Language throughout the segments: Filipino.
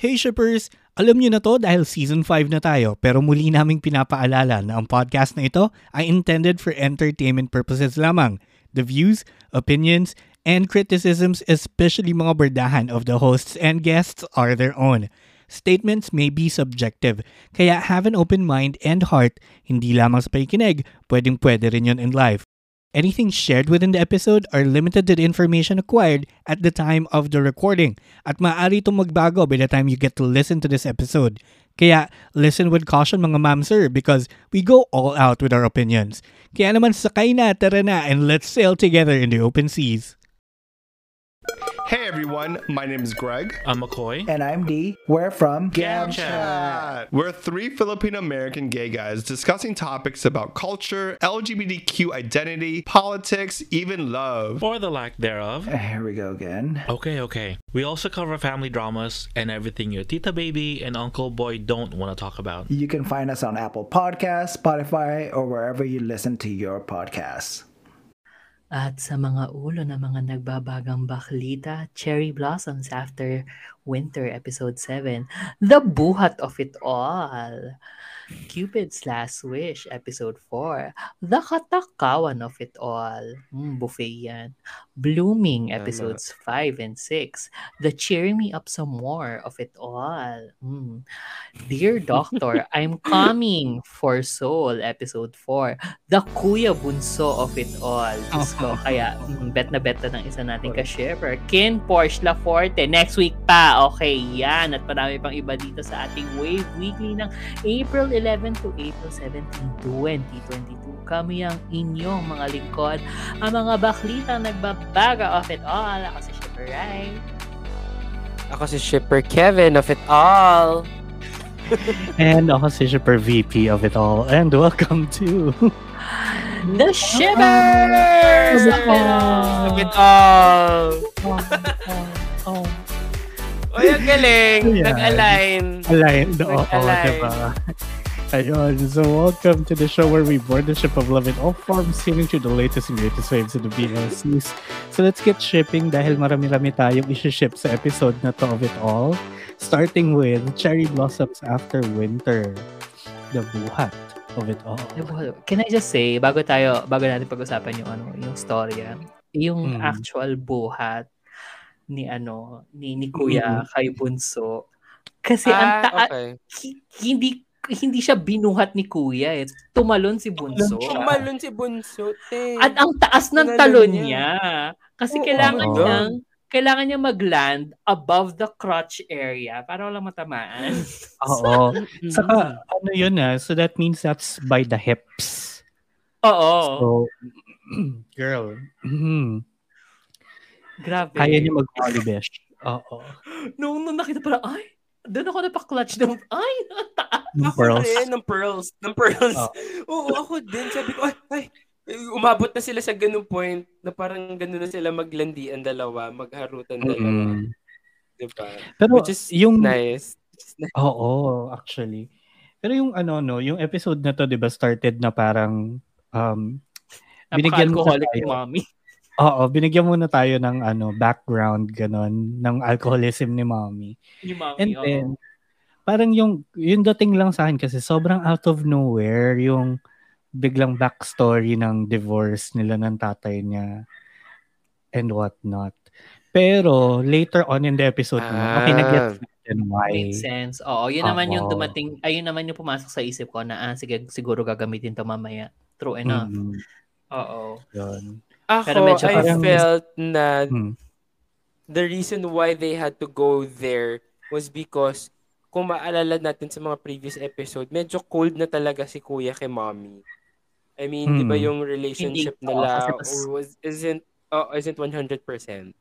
Hey shippers! Alam niyo na to dahil season 5 na tayo pero muli naming pinapaalala na ang podcast na ito ay intended for entertainment purposes lamang. The views, opinions, and criticisms especially mga berdahan of the hosts and guests are their own. Statements may be subjective, kaya have an open mind and heart, hindi lamang sa pakikinig, pwedeng pwede rin yun in life. Anything shared within the episode are limited to the information acquired at the time of the recording at maaari itong magbago by the time you get to listen to this episode. Kaya listen with caution mga ma'am sir because we go all out with our opinions. Kaya naman sakay na, tara na, and let's sail together in the open seas. Hey everyone, my name is Greg. I'm McCoy. And I'm D. We're from Gam Chat. We're three Filipino American gay guys discussing topics about culture, LGBTQ identity, politics, even love. Or the lack thereof. Uh, here we go again. Okay, okay. We also cover family dramas and everything your tita baby and uncle boy don't want to talk about. You can find us on Apple Podcasts, Spotify, or wherever you listen to your podcasts. At sa mga ulo ng mga nagbabagang baklita, Cherry Blossoms After Winter Episode 7, The Buhat of It All. Cupid's Last Wish Episode 4, The Katakawan of It All. Mm, buffet yan. Blooming Episodes 5 and 6, The Cheer Me Up Some More of It All. Mm. Dear Doctor, I'm Coming for Soul Episode 4, The Kuya Bunso of It All. Diyos ko, kaya mm, bet na bet na ng isa nating ka-shipper. Ken Porsche Laforte, next week pa. Okay, yan. At marami pang iba dito sa ating Wave Weekly ng April 11 to April 17, 2022. Kami ang inyong mga lingkod, ang mga baklitang nagbabaga of it all. Ako si Shipper Rai. Ako si Shipper Kevin of it all. And ako si Shipper VP of it all. And welcome to... The Shippers! Of it all! Of it all. oh, Uy, ang galing. Yeah. Nag-align. Aligned. Oo, Nag-align. diba? Ayun. So, welcome to the show where we board the ship of love in all forms, sailing through the latest and greatest waves of the BLCs. So, let's get shipping dahil marami-rami tayong isi-ship sa episode na to of it all. Starting with Cherry Blossoms After Winter. The buhat of it all. Can I just say, bago tayo, bago natin pag-usapan yung ano, yung storya, yung Mm. actual buhat ni ano, ni, ni Kuya kay Bunso. Kasi ang Ah, taa- okay. hi- hindi hindi siya binuhat ni Kuya eh. Tumalon si Bunso. Tumalon si Bunso, te. At ang taas ng Tumalon talon niya. niya. Kasi Oo, kailangan oo. niyang kailangan niya mag-land above the crotch area para walang matamaan. Oo. Saka, ano yun ah, so that means that's by the hips. Oo. So, girl, mhm, Grabe. kaya niya mag-polybesh. Oo. Nung, nung nakita parang, ay, doon ako napaklatch ng, ay, ang taas. Ng pearls. rin, ng pearls. Ng pearls. Oh. Oo, ako din. Sabi ko, ay, ay, umabot na sila sa ganung point na parang ganun na sila maglandi ang dalawa, magharutan dalawa. Mm-mm. Diba? Pero Which is yung nice. Which is nice. Oo, actually. Pero yung ano no, yung episode na to 'di ba started na parang um binigyan mo Napaka-alcoholic tayo. mommy. Oo, binigyan muna tayo ng ano background ganon ng alcoholism ni mommy. Ni mommy, And oo. then parang yung yung dating lang sa akin kasi sobrang out of nowhere yung biglang backstory ng divorce nila ng tatay niya and what not. Pero later on in the episode naman, okay, Ah. nag-gets natin why. Makes sense. Oo, yun naman yung dumating, ayun naman yung pumasok sa isip ko na, ah, sige, siguro gagamitin to mamaya. True enough. Mm, Oo. yun. Ako, Pero medyo I parang- felt na Hmm. the reason why they had to go there was because kung maalala natin sa mga previous episode, medyo cold na talaga si kuya kay mommy. I mean, di ba Mm. yung relationship Hindi, nila mas- was, isn't, oh, isn't 100%.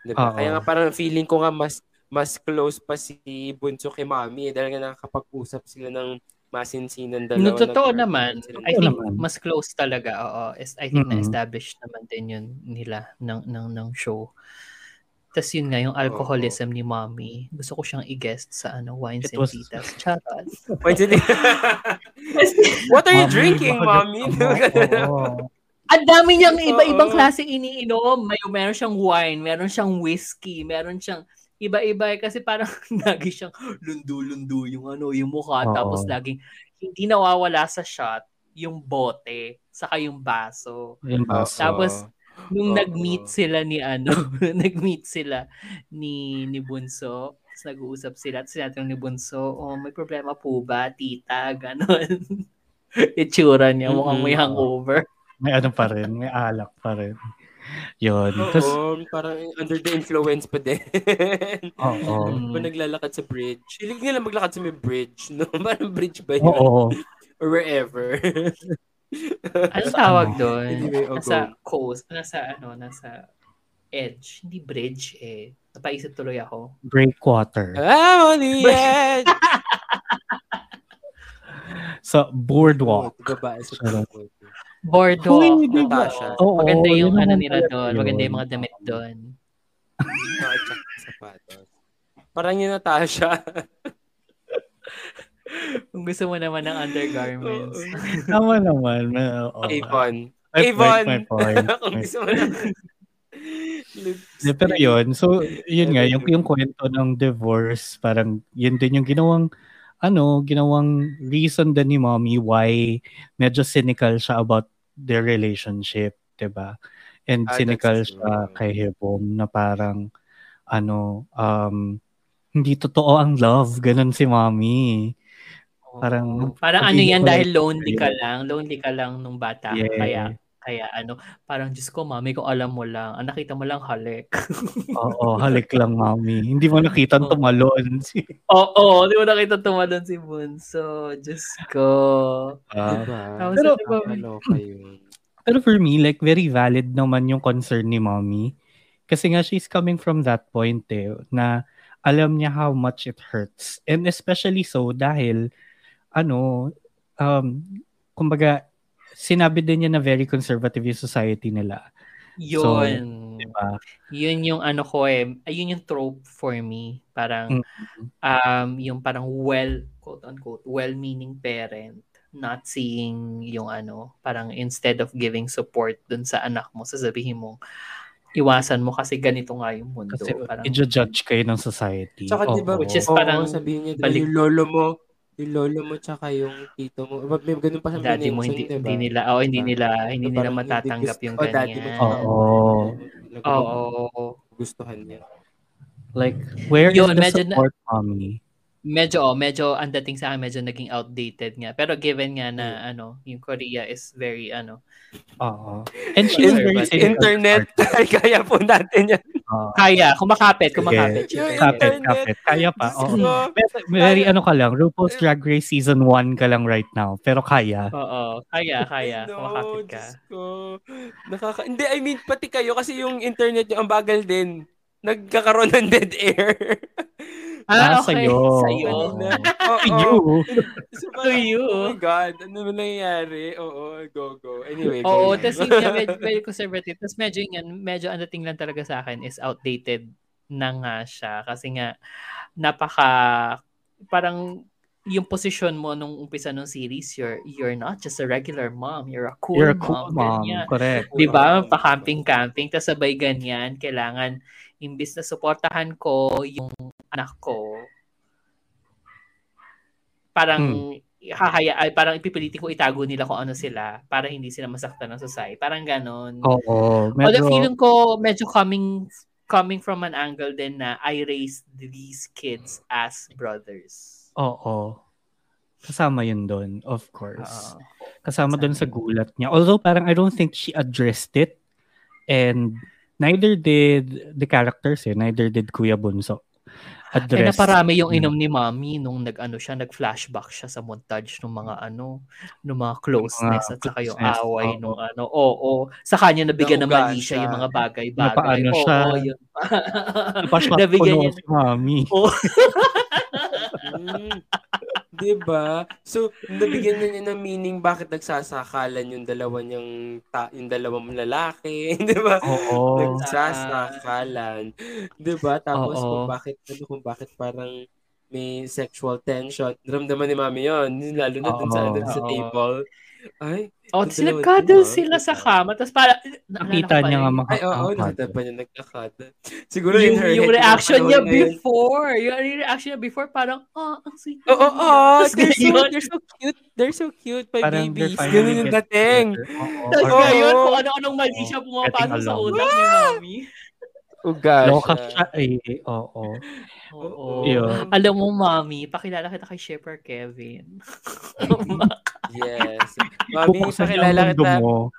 Di ba? Kaya nga parang feeling ko nga mas mas close pa si Bunso kay mommy dahil nga nakakapag-usap sila ng masinsinan dalawa. No, totoo nag- naman. I think naman. mas close talaga. Oo. Is- I think Mm-mm. na-establish naman din yun nila ng, ng, ng show. Tapos yun nga, yung alcoholism ni mommy. Gusto ko siyang i-guest sa ano, Wines It and was- Titas. Charot. Wait, hindi. What are you Mommy, drinking, mommy? mo? Ang dami niyang iba-ibang klase iniinom. May meron siyang wine, meron siyang whiskey, meron siyang iba-iba eh, kasi parang lagi siyang lundo-lundo yung ano, yung mukha Oo. tapos laging hindi nawawala sa shot yung bote saka yung baso. Yung baso. Tapos nung Oo. nag-meet sila ni ano, nag-meet sila ni ni Bunso, tapos nag-uusap sila at sinatanong ni Bunso, oh, may problema po ba, tita? Ganon. Itsura niya, mukhang may hangover. May ano pa rin, may alak pa rin. Yun. Tapos, Oo, parang under the influence pa din. oo. Mm. Pa naglalakad sa bridge. Hilig nila maglakad sa may bridge, no? Parang bridge ba yun? Oo. Or wherever. Ano tawag doon? Anyway, oh, nasa coast, nasa ano, nasa edge, hindi bridge eh. Napaisip tuloy ako. Breakwater. I'm on the edge! Sa boardwalk. Babae sa Boardwalk. Uy? Natasha. Oo, maganda yung yun ano naman nila doon. Maganda yung mga damit doon. Sapatos. Parang yung Natasha. Kung gusto mo naman ng undergarments. Tama naman. oo. Avon. May Avon! point. Kung gusto mo na. Yeah, pero yun, so yun nga, yung, yung kwento ng divorce, parang yun din yung ginawang, ano, ginawang reason din ni mommy why medyo cynical siya about their relationship, 'di ba? And Ah, cynical siya true. kay Hebom na parang, ano, um, hindi totoo ang love, ganun si mommy. Parang, Parang ano yan dahil lonely ka lang. Lonely ka lang nung bata. Yeah. Kaya, kaya ano, parang Diyos ko, mami, kung alam mo lang, ang nakita mo lang halik. Oo, halik lang, mommy. Hindi mo nakita Oo. tumalon. Si, Oo, di mo nakita tumalon si Bunso. Diyos ko. Ah, Diba? Tapos, Pero- di ba, Nakakaloka yun. Pero for me, like, very valid naman yung concern ni mommy. Kasi nga, she's coming from that point eh, na alam niya how much it hurts. And especially so dahil, ano, um, kumbaga, sinabi din niya na very conservative yung society nila. yun. Diba? Yun yung ano ko eh, ayun yung trope for me. Parang, Mm. um, yung parang well, quote unquote, well-meaning parent not seeing yung ano, parang instead of giving support dun sa anak mo, sasabihin mo, iwasan mo kasi ganito nga yung mundo. Kasi parang, i-judge kayo ng society. Tsaka di ba, Oo. Which is oo, parang sabihin niya, diba, balik- yung lolo mo, yung lolo mo tsaka yung tito mo. May ganun pa sa daddy mo hindi, hindi nila, oh, hindi Diba? nila, hindi nila matatanggap yung oh, daddy mo ganyan. tsaka Oo. Oo. Gustuhan niya. Like, where Yun, is the medyo na- support, mommy? Medyo, oh, medyo, ang dating sa akin, medyo naging outdated nga. Pero given nga na, ano, yung Korea is very, ano, Oo. And she's very Internet, kaya po natin yan. Oo. kaya, kumakapit, kumakapit. Yung Kapit, kapit. Kaya pa. Ko. Very, very ano ka lang, RuPaul's Drag Race Season 1 ka lang right now. Pero kaya. Oo, kaya, kaya, No, kumakapit ka. Ko. Nakaka... Hindi, I mean, pati kayo kasi yung internet nyo ang bagal din. Nagkakaroon ng dead air. Ah, okay. sa'yo. Sa'yo. Oo. Oo. You. So, To you. Oh my God, ano ba nangyayari? Oo, go, go. Anyway, Oo, go. lang. tapos yun nga, medyo, very conservative. Tapos medyo yun, medyo ang dating lang talaga sa akin is outdated na nga siya. Kasi nga, napaka, parang, yung position mo nung umpisa ng series, you're you're not just a regular mom, you're a cool You're a cool mom. mom. ganyan. Correct. Di ba? Pa-camping-camping, tapos sabay ganyan, kailangan, imbis na suportahan ko yung anak ko, parang, hahaya, ay, parang ipipilitin ko itago nila kung ano sila para hindi sila masaktan ng society. Parang ganon. Oo. Although Medyo, feeling ko medyo coming coming from an angle din na I raised these kids as brothers. oo. Kasama yun doon, of course. Oo. Kasama doon sa gulat niya. Although parang I don't think she addressed it. And neither did the characters eh. Neither did Kuya Bunso. Kaya Address. naparami yung Hmm. inom ni Mommy nung nag-ano siya, nag-flashback siya sa montage ng mga ano, ng mga closeness Mga at saka yung away oo. nung ano. Oo, Sa kanya nabigyan ng mali siya yung mga bagay-bagay. Napaano Oo, siya. yun pa. Napashot ko si mami. Oo. Mm. diba? So, nabigyan na niya ng meaning bakit nagsasakalan yung dalawa niyang ta- yung dalawang lalaki, 'di ba? Oo. Nagsasakalan. 'Di ba? Tapos Oo. kung bakit ano kung bakit parang may sexual tension. Ramdaman ni mami yun. Lalo na dun sa, dun sa table. Ay, Oh, sila dalawa cuddle sila ah. sa kama. Tapos para, Nakita niya nga ay, oo, makakakad. nakita pa niya nagkakada. Siguro in yung, her yung reaction niya pinapanood yun. before. Yung reaction niya before, parang, oh, ang sweet. Oo, oo, oo. Tapos They're so, they're so cute. They're so cute, my Parang babies. Ganun yung dating. Tapos ngayon, kung ano-anong mali siya pumapasok sa utak ni mami. Oh gosh. Loka siya eh. Oo. Oo. Yun. Alam mo, mami, pakilala kita kay Shipper Kevin. Yes. Mami, ang pakilala kita. mo.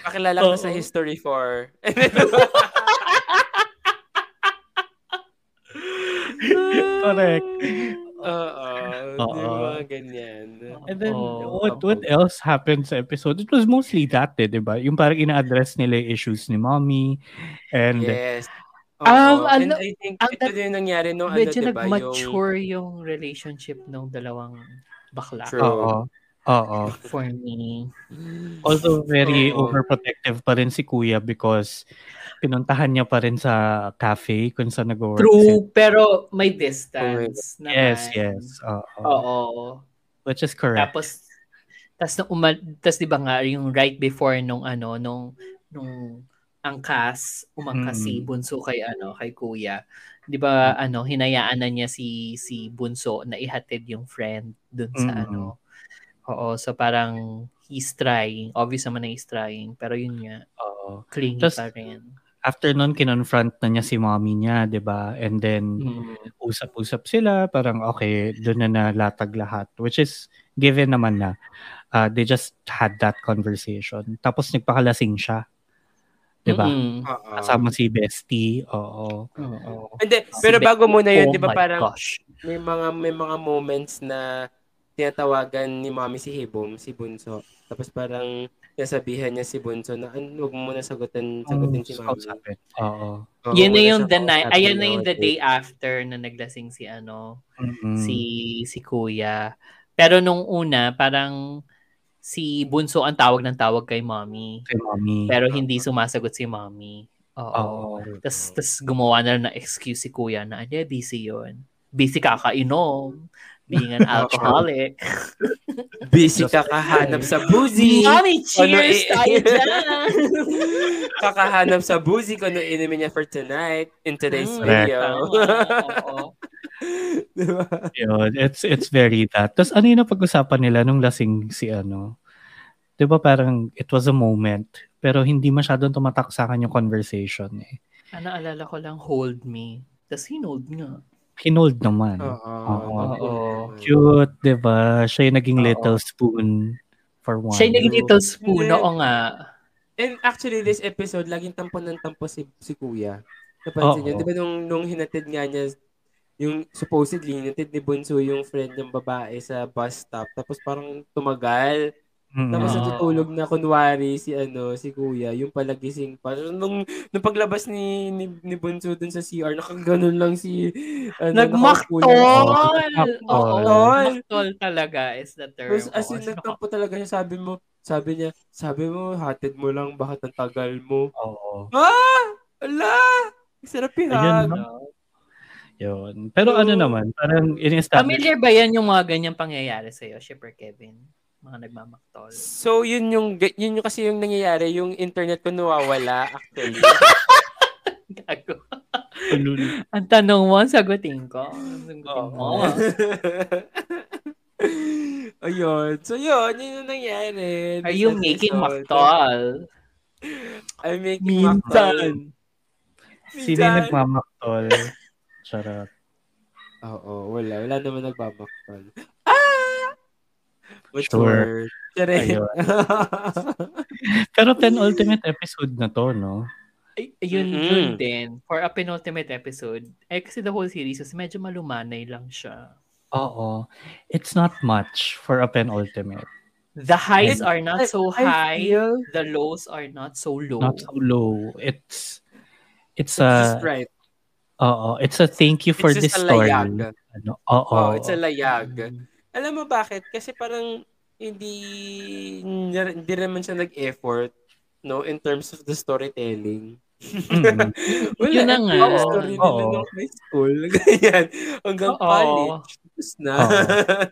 Pakilala kita sa. History 4. Correct. Oo. Oo. Yung mga ganyan. And then, Oo. what what else happened sa episode? It was mostly that, eh, di ba? Yung parang ina-address nila yung issues ni mommy. And, Yes. Oo. Um, And ano- I think ang ito din yung nangyari nung ano, Medyo nag-mature yung relationship ng dalawang bakla. True. oo. Oo. For me. Also, very Oo. overprotective pa rin si kuya because pinuntahan niya pa rin sa cafe kung saan nag-work. True, pero may distance naman. Yes, yes. Oo. Oo. Which is correct. Tapos, tas nung umal, tas di ba nga, yung right before nung ano, nung, nung angkas, umangkas Mm. si Bunso kay ano, kay Kuya. Di ba, ano, hinayaan na niya si si Bunso na ihatid yung friend dun sa Mm. ano. Oo, so parang he's trying. Obvious naman na he's trying. Pero yun nga, Oo. clingy Tas- pa rin. After nun, kinonfront na niya si mommy niya, di ba? And then, Mm. usap-usap sila, parang okay, doon na nalatag lahat. Which is, given naman na, uh, they just had that conversation. Tapos nagpakalasing siya. Di ba? Mm-mm. Oo. Kasama si Bestie. Oo. Oo. Hindi, Si pero Be- bago muna yun, Oh di ba my parang gosh. may mga may mga moments na tinatawagan ni Mami si Hibom, si Bunso. Tapos parang nasabihan niya si Bunso na "An- huwag mo muna sagutin, sagutin si Mami. Oo. Oo, Yun na yung the night, ayan na yung the day after na naglasing si ano, Mm-mm. si si Kuya. Pero nung una, parang si Bunso ang tawag ng tawag kay Mommy. Kay mommy. Pero hindi sumasagot si Mommy. Oo. Oo. Tapos tas gumawa na lang ng excuse si Kuya na, hindi, busy yun. Busy kakainom. Being an alcoholic. Busy ka kahanap sa boozy. Mommy, cheers Ano, tayo dyan! Kakahanap sa boozy kung ano inumin niya for tonight in today's Mm, video. Oo. diba? Yun, it's it's very that. Tapos ano yung napag-usapan nila nung lasing si ano? 'Di ba parang it was a moment pero hindi masyadong tumatak sa akin yung conversation eh. Ano, alala ko lang, hold me. Tapos hinold nga. Kinold naman. Oo. Oo. Oo. Cute, 'di ba? Siya yung naging Oo. little spoon for one. Siya yung naging little spoon, Hindi. oo nga. And actually, this episode, laging tampo ng tampo si, si Kuya. Napansin Oo. niyo? Di ba nung, nung hinatid nga niya, yung supposedly, hinatid ni Bunso yung friend ng babae sa bus stop. Tapos parang tumagal. Mm-mm. Tapos natutulog na kunwari si ano si Kuya, yung palagising pa. Nung, nung paglabas ni, ni, ni Bunso dun sa CR, nakaganon lang si ano, Nagmaktol! Oo, maktol talaga is the term. Tapos as in, nagtampo talaga siya. Sabi mo, sabi niya, sabi mo, hatid mo lang, bakit ang tagal mo? Oo. Ah! Ala! Sarap ihag. no? Yun. Pero ano Oo. naman, parang in-establish. Familiar ba yan yung mga ganyang pangyayari sa'yo, Shipper Kevin? Mga nagmamaktol. So, yun yung, yun yung kasi yung nangyayari, yung internet ko nawawala, actually. Gago. Ang tanong mo, sagutin ko. Sagutin mo. Ayun. So, yun, yun yung nangyayari. Are you making maktol? I'm making maktol. Sino yung nagmamaktol? Charot. Oo, wala. Wala naman nagmamaktol. Word? Charing. Ayun. Pero penultimate episode na to, no? Ay, yun, Mm-mm. yun din. For a penultimate episode, eh kasi the whole series is medyo malumanay lang siya. Oo. It's not much for a penultimate. The highs are not so I high, feel the lows are not so low. Not so low. It's it's it's a just right. oo, it's a thank you for It's this just a story. layag. Ano? Oo. Oh, it's a layag. Alam mo bakit? Kasi parang hindi hindi naman siya nag-effort no in terms of the storytelling. Mm. Wala, Yun na nga. yung story nila Oo. nung high school. Ganyan. Hanggang Oo. college. Tapos na. Oo.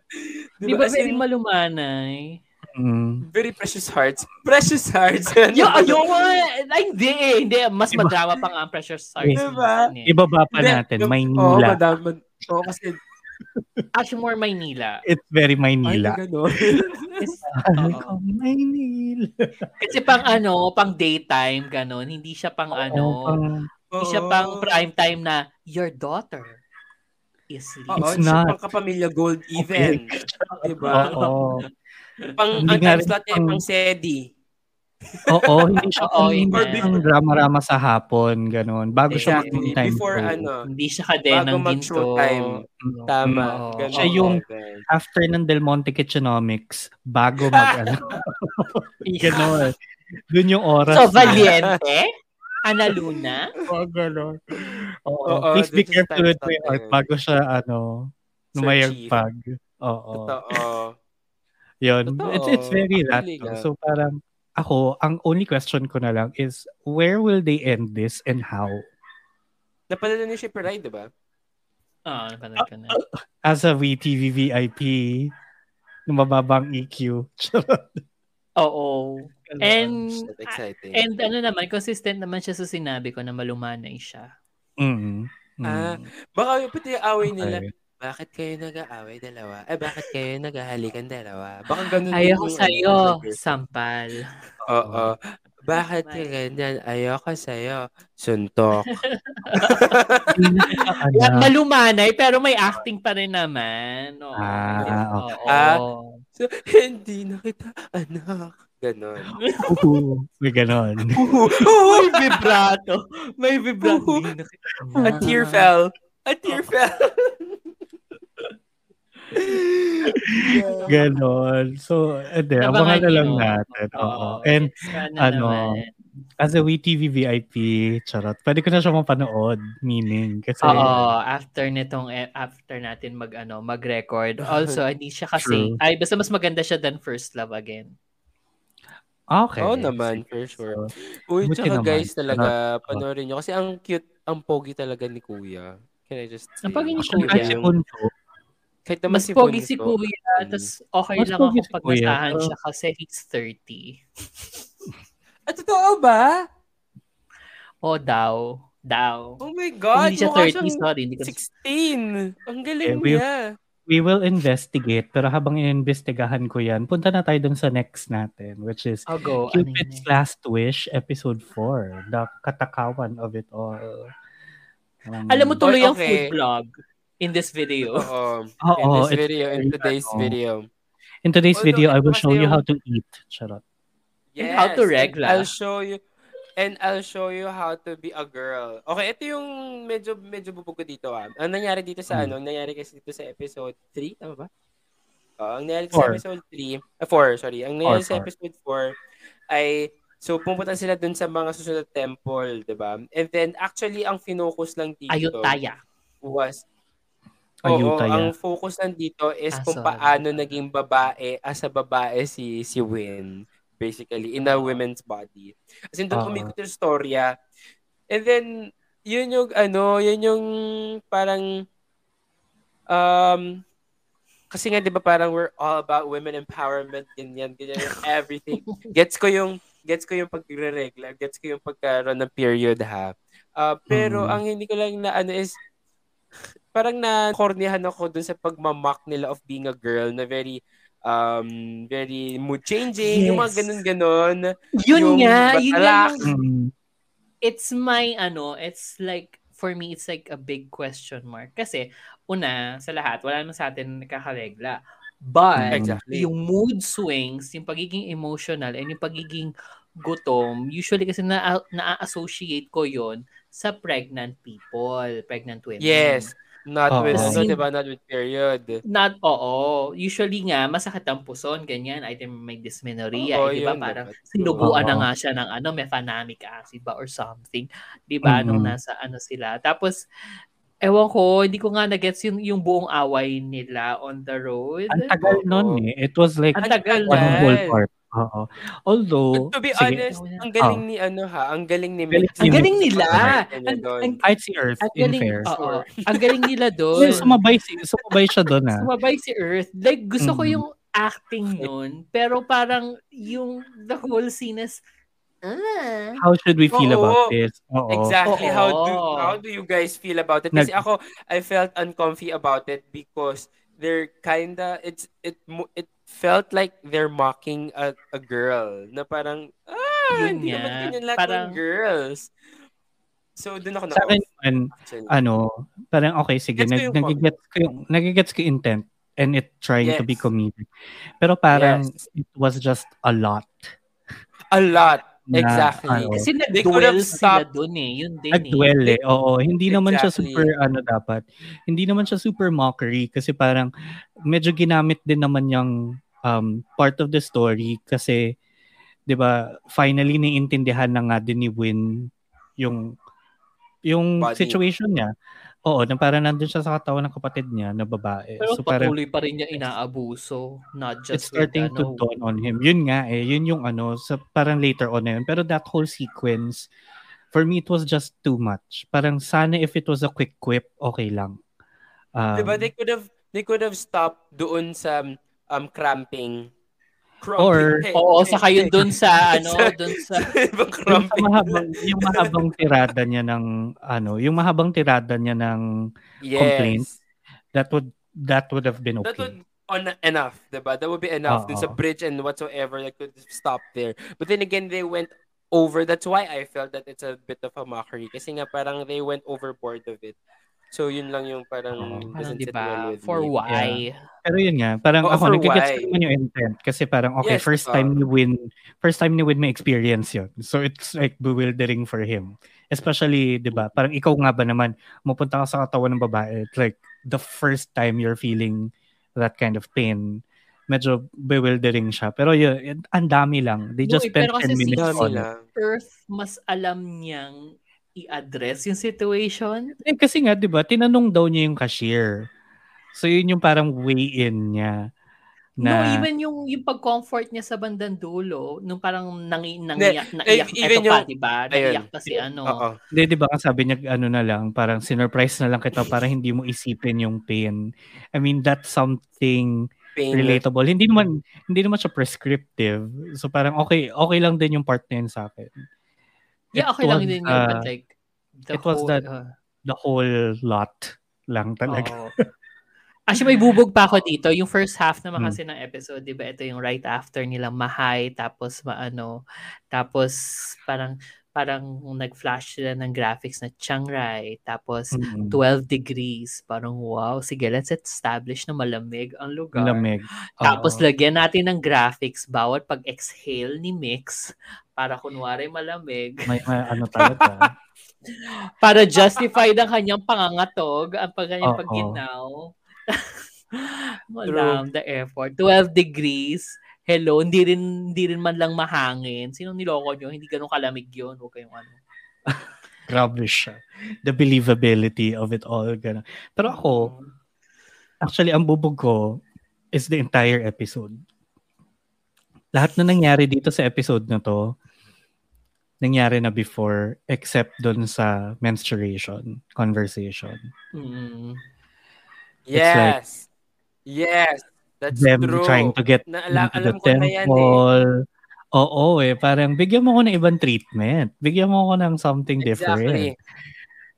Di ba As very in, malumanay? Mm. very precious hearts. Precious hearts. Yo, ayun nga. Ay, hindi eh. Hindi. Mas Iba. madrama pa nga ang pressure stars. Diba? Ibaba pa natin, yung- Oo, Maynila. madam. mad- Oo, kasi, Ashmore, Maynila. It's very ay, Maynila. gano'n. Oo. Maynila. Kasi pang ano, pang daytime, ganon. Hindi siya pang ano, hindi siya pang prime time na your daughter is Oo, leaving. It's hindi siya not. pang kapamilya gold even. Diba? Oo. Pang, Hindi ang time slot niya, pang- pang SEDI. Oo, hindi siya Oo, hindi pang drama-rama sa hapon, ganun. Bago siya Exactly. mag-time Before show. ano, Hindi siya kadenang Bago ginto. mag-showtime. tama. Oo. Ganun Siya yung level. After ng Del Monte Kitchenomics, bago mag ano. ganun. Doon yung oras. So, Valiente? Ana Luna? Oo, ganun. Oo. Oo, Please be careful time with my yun. bago siya, ano, numayagpag. Oo. Totoo. Yun. Totoo. It's, it's very that. No? So parang, ako, ang only question ko na lang is, where will they end this and how? Napalala ni Shipper Ride, di ba? Oo, napanood ko na. As a VTV VIP, na mababang EQ. Oo. And, exciting. and ano naman, consistent naman siya sa sinabi ko na malumanay siya. mm Ah, Baka pati yung away nila. Okay. Bakit kayo nag-aaway dalawa? Eh, bakit kayo nag-ahalikan dalawa? Baka ganun Ayoko yung sa'yo, ano, sampal. Oo. Bakit ka ganyan? Ayoko sa'yo. Suntok. Ano? Malumanay, pero may acting pa rin naman. Oo. Ah, Oo. Ah, so, hindi na kita, anak. Ganon. Uhu. May ganon. may vibrato. May vibrato. A tear fell. A tear fell. ganon. So, ede, Abangan na lang natin. Oo. Oo. And ano, naman. as a WeTV VIP, charot, pwede ko na siya mapanood, meaning, kasi, Oo, after nitong eh, after natin mag ano, mag-record. Also, hindi siya kasi True. ay basta mas maganda siya than First Love again. okay. Oo naman, for sure. Uy, Buti tsaka naman. guys, talaga, panoorin nyo. Kasi ang cute, ang pogi talaga ni Kuya. Can I just say? Ang pogi ni Actually, Kuya. kahit si Bunso, Kahit naman Mas si pogi si Kuya, Mm. tas okay Mas lang ako si pag nasahan pero- siya kasi he's 30. Ah, totoo ba? O daw, daw. Oh my God, hindi siya mukha 30, siyang sorry. Hindi ko, 16. Ang galing Eh, we- niya. we will investigate, pero habang inimbestigahan ko yan, punta na tayo dun sa next natin, which is I'll go. Ano Cupid's eh? Last Wish, Episode 4, The Katakawan of It All. Um, Alam mo tuloy Oh, ang okay. food vlog in this video. Oo. Oo, in this it's video, in today's ano, video. In today's Although, video, I will show you how to eat. Charot. And how to Yes, regla. I'll show you and I'll show you how to be a girl. Okay, ito yung medyo medyo bubog ko dito ah. Ang nangyari dito sa Hmm. ano, ang nangyari kasi dito sa episode 3, tama ba? Oo, ang nangyari Four. sa episode 3, ah, 4, sorry. Ang nangyari Four, sa four. episode 4 ay so pumunta sila dun sa mga susunod na temple, 'di ba? And then actually ang finocus lang dito Ayutthaya. was Oo, Ayutthaya. ang focus nandito is Ah, kung sorry. paano naging babae as a babae si si Win basically in a women's body. As in doon Oo. umikot yung storya. And then yun yung ano, yun yung parang um kasi nga 'di ba parang we're all about women empowerment ganyan ganyan everything. gets ko yung gets ko yung pagre-regla, gets ko yung pagkaroon ng period ha. Ah, pero Mm. ang hindi ko lang na ano is parang na cornyahan ako dun sa pagmamak nila of being a girl na very um very mood changing, yung mga Yes. ganun-ganon. Yun Yung nga, yun nga batalak. yung Mm. it's my ano, it's like for me it's like a big question mark kasi una sa lahat wala naman sa atin nakakaregla. But Exactly. yung mood swings, yung pagiging emotional and yung pagiging gutom, usually kasi na na-associate ko yon sa pregnant people, pregnant women. Yes. Not Oo. with, ano, Kasi- diba? Not with period. Not, oo. Usually nga, masakit ang puson, ganyan. Either may dysmenorrhea, Oo, eh, di ba? yun, Parang sinubuan na nga siya ng ano, mefenamic acid ba or something. Di ba? Nung nasa ano sila. Tapos, ewan ko, hindi ko nga na-gets yung, yung buong away nila on the road. Ang tagal nun eh. It was like Ang tagal one whole part. Oo. Although, To be sige, honest, Oh, ang galing ni ano ha, ang galing ni Galing Mix. Ang galing nila. Ang- Ang, ang, kahit si Earth, ang in galing, fair. oo. Ang galing nila Well, doon. sumabay, si, sumabay siya doon ah. Sumabay si Earth. Like, gusto ko Mm. yung acting nun. Pero parang yung the whole scene is, ah. How should we feel Oo. about this? Oo. Exactly. Oo. How do how do you guys feel about it? Kasi Nag- ako, I felt uncomfy about it because they're kinda it's it it felt like they're mocking a, a girl na parang ah Yun hindi nga. naman ganyan lahat Parang- ng girls. So doon ako na Sa akin actually. ano, parang okay, sige, nag, nagigets ko yung, nagigets ko intent and it trying to be Yes. comedic. Pero parang Yes. it was just a lot. a lot. Na, Exactly. ano, Kasi They could nag-duel sila stopped- dun eh. Yun din Nag-dwell eh. eh. Oo, hindi naman siya Exactly. super ano dapat. Hindi naman siya super mockery kasi parang medyo ginamit din naman yung um, part of the story kasi 'di ba finally naiintindihan na nga din ni Win yung yung Body. situation niya. Oo, na parang nandun siya sa katawan ng kapatid niya na babae. Pero so parang patuloy pa rin niya inaabuso. Not it's just with, starting to ano, dawn on him. Yun nga eh, yun yung ano, sa, parang later on na yun. Pero that whole sequence, for me, it was just too much. Parang sana if it was a quick quip, okay lang. Um, Diba they could have they could have stopped doon sa um cramping. Or- Cramping. Oo, saka yun dun sa, ano, Sa- dun sa, yung, sa mahabang, yung mahabang tirada niya ng, ano, yung mahabang tirada niya ng, complaint. Yes. that would, that would have been That would okay. on enough, diba? That would be enough. Dun sa bridge and whatsoever, they could stop there. But then again, they went over. That's why I felt that it's a bit of a mockery. Kasi nga parang they went overboard of it. So yun lang yung parang Oo. parang, doesn't di sit well ba, with for me. why? Pero yun nga, parang Oo, ako, nagigets ko naman yung intent. Kasi parang, okay, Yes, first uh, time ni Win, first time ni Win may experience yun. So it's like bewildering for him. Especially, di ba, parang ikaw nga ba naman, mupunta ka sa katawan ng babae, it's like the first time you're feeling that kind of pain, medyo bewildering siya. Pero yun, ang dami lang. They just eh, spent pero kasi 10 si- minutes Dami on it. lang. Earth, mas alam niyang i-address yung situation. Eh, kasi nga, di ba, tinanong daw niya yung cashier. So yun yung parang way in niya. no, Na, even yung yung pag-comfort niya sa bandang dulo, nung parang nangi, nangiyak, naiyak, eh, even eto pa, yung- di ba? Naiyak pa si ano. Hindi, di ba sabi niya, ano na lang, parang sinurprise na lang kita para hindi mo isipin yung pain. I mean, that's something Pain. relatable. Hindi naman, hindi naman siya prescriptive. So parang okay, okay lang din yung part na yun sa akin. Yeah, okay lang was, din yun, uh, but like, the it was whole, that- uh, The whole lot lang talaga. Oo. Actually, may bubog pa ako dito. Yung first half naman Hmm. kasi ng episode, di ba? Ito yung right after nila mahay, tapos maano, tapos parang parang nag-flash sila ng graphics na Chiang Rai, tapos Mm. 12 degrees. Parang wow, sige, let's establish na malamig ang lugar. Lamig. Tapos Oo. lagyan natin ng graphics bawat pag-exhale ni Mix para kunwari malamig. may, may ano talaga. para justify ng kanyang pangangatog, ang kanyang pagginaw. Madam, the effort. 12 degrees. Hello, hindi rin, hindi rin man lang mahangin. Sino niloko nyo? Hindi ganun kalamig yun. Huwag kayong ano. Grabe siya. The believability of it all. Ganun. Pero ako, actually, ang bubog ko is the entire episode. Lahat na nangyari dito sa episode na to, nangyari na before except dun sa menstruation conversation. Mm. Yes. yes. That's Them true. trying to get Na, ala- into the alam yan eh. temple. Oo eh, parang bigyan mo ko ng ibang treatment. Bigyan mo ko ng something different. Exactly.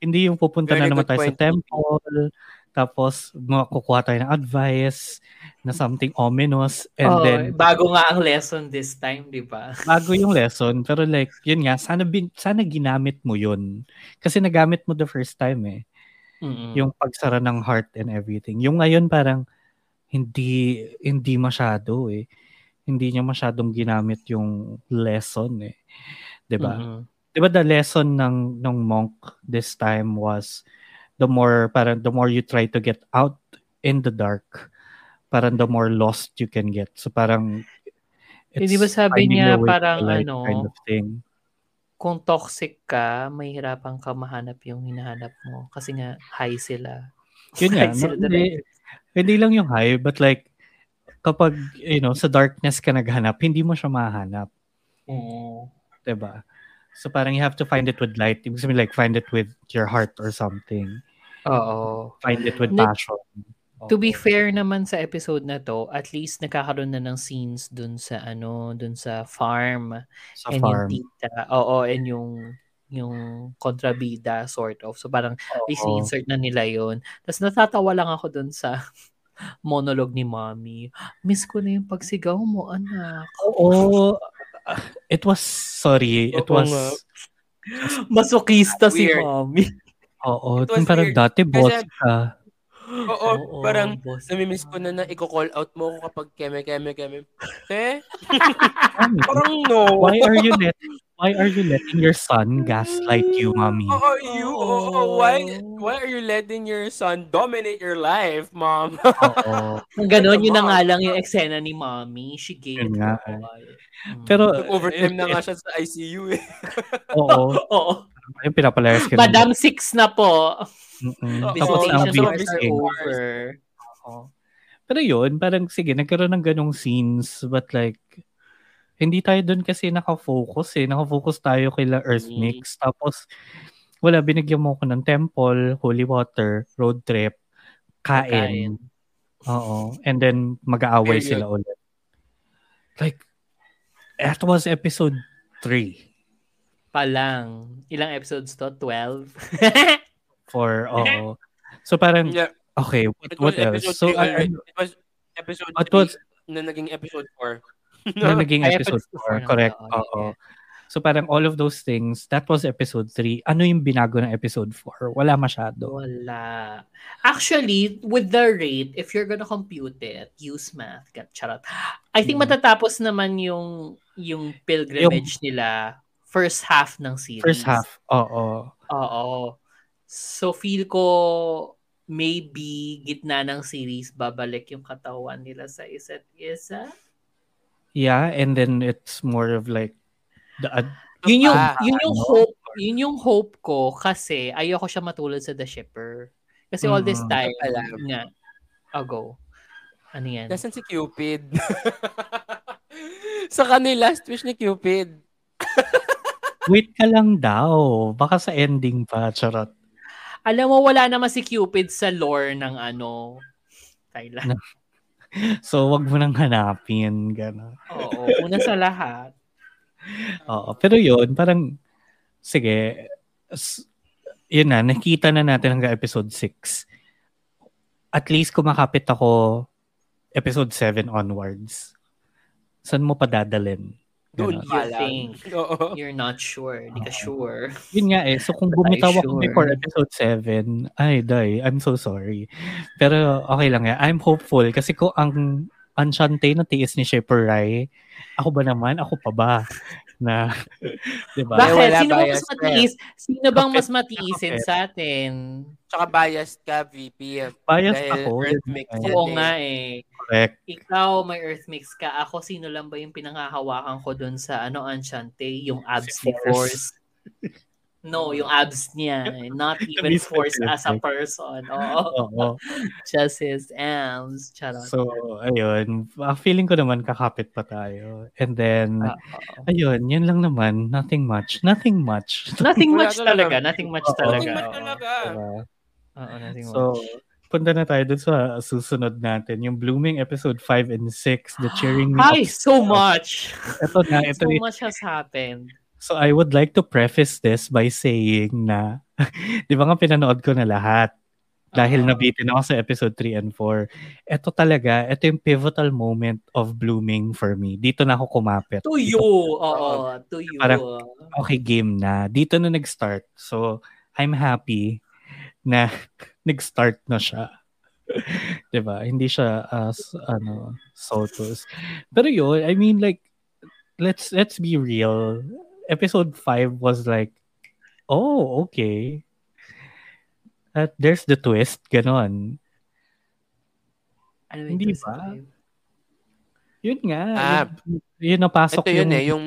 Hindi yung pupunta Very na naman tayo sa temple, tapos makukuha tayo ng advice na something ominous, and Oh, then bago nga ang lesson this time, di ba? bago yung lesson, pero like, yun nga, sana, bin, sana ginamit mo yun. Kasi nagamit mo the first time eh. Mm-mm. Yung pagsara ng heart and everything. Yung ngayon parang, hindi, hindi masyado eh. Hindi niya masyadong ginamit yung lesson eh. 'Di ba? Mm-mm. 'Di ba the lesson ng ng monk this time was the more parang the more you try to get out in the dark, parang the more lost you can get. So parang Eh, di ba sabi niya parang light ano, kind of thing. kung toxic ka, mahirapan ka mahanap yung hinahanap mo. Kasi nga, high sila. Yun nga, High sila no, hindi, lang yung high, but like, kapag, you know, sa darkness ka naghanap, hindi mo siya mahanap. Oo. 'di ba? So parang you have to find it with light. Ibig sabihin like find it with your heart or something. Oo. Find it with Like, passion. To be fair naman sa episode na to, at least nagkakaroon na ng scenes dun sa ano, dun sa farm. sa and farm. yung tita. Oo, and yung yung kontrabida sort of. So parang Oo. insert na nila yon. Tapos natatawa lang ako dun sa monologue ni mommy. Miss ko na yung pagsigaw mo, anak. Oo. It was sorry, it Oo was nga. Masokista si Weird. mommy. Oo, It was yung parang weird. dati Kasi- boss ka. Oo, Oo, parang boss. namimiss ko na na i-call out mo ako kapag keme, keme, keme. Te? Parang no. why are you let why are you letting your son gaslight you, mommy? Oo, you. Oo, why, why are you letting your son dominate your life, mom? Oo. Gano'n, yun na nga lang yung eksena ni mommy. She gave it nga to eh. her. Mm. Pero Nag-overtime na eh, nga siya sa ICU eh. Oo. Oo. Ayun, pinapalayas ka Madam Six na po. Mm-mm. Tapos ang over. Pero yun, parang sige, nagkaroon ng ganong scenes but like hindi tayo doon kasi nakafocus eh. Nakafocus tayo kila Earth Mm. Mix. Tapos wala, binigyan mo ko ng temple, holy water, road trip, kain. Kain. Oo. And then mag-aaway Period. sila ulit. Like, that was episode 3 Pa lang. Ilang episodes to? 12? for, oo. So parang, Yeah. okay, what, It what else? episode So, three I, already. It was episode What 3 was- na naging episode 4. na naging episode episode 4. four na Correct. pala. Oh, Oo. yeah. So parang all of those things, that was episode 3. Ano yung binago ng episode 4? Wala masyado. Wala. Actually, with the rate, if you're gonna compute it, use math. Charot. I think Mm. matatapos naman yung yung pilgrimage nila first half ng series. First half, oo. Oo. So feel ko maybe gitna ng series babalik yung katawan nila sa isa't isa. Yeah, and then it's more of like, the, ad- Yun yung Ah, yun yung ano? hope, yun yung hope ko kasi ayoko siya matulad sa The Shipper. Kasi all this Mm. time Alam. nga ago. Ano yan? Nasaan si Cupid? sa kanila, last wish ni Cupid. wait ka lang daw. Baka sa ending pa, charot. Alam mo wala naman si Cupid sa lore ng ano Thailand. So, wag mo nang hanapin. Gano'n. Oo, una sa lahat. Oo. Pero yun, parang, sige, yun na, nakita na natin hanggang episode 6. At least kumakapit ako episode 7 onwards. Saan mo pa dadalin? Doon pa You lang. think. Oo. You're not sure. Di ka sure. Yun nga eh. So kung bumitaw ako sure. before episode 7, ay, day, I'm so sorry. Pero okay lang yan. I'm hopeful kasi kung ang Enchante na tiis ni Shepard Rai, ako ba naman? Ako pa ba? Na, di ba? Bakit? wala Sino bias mas matiis? Sino bang mas matiisin sa atin? Tsaka biased ka, VP. Biased Dahil ako. Earth mix yan Oo eh. nga eh. Correct. Ikaw, may earth mix ka. Ako, sino lang ba yung pinangahawakan ko dun sa ano, Enchante? Yung abs Force. No, yung abs niya. Not even Be Force as a person. Oo. Oo. Just his abs. Charot. So, ayun. Ah, Feeling ko naman kakapit pa tayo. And then, Oo. ayun, yun lang naman. Nothing much. Nothing much. Nothing much talaga. Nothing much Oo. talaga. Nothing much talaga. Diba? Oo, nothing So, much. punta na tayo dun sa susunod natin. Yung Blooming episode 5 and 6. The Cheering Me Hi, so much. Ito na. Ito, So much has happened. So I would like to preface this by saying na, di ba nga pinanood ko na lahat? Dahil Oo. nabitin ako sa episode 3 and 4. Ito talaga, ito yung pivotal moment of blooming for me. Dito na ako kumapit. To you. Oo, to you. Parang- Okay, game na. Dito na nag-start. So, I'm happy na nag-start na siya. 'Di ba? Hindi siya as ano, Sotos. Pero yun, I mean like let's let's be real. Episode 5 was like oh, okay. At there's the twist, ganon. Ano yung Hindi twist ba? five? Yun nga. Ah. yun, yun napasok Ito yun yung, eh, yung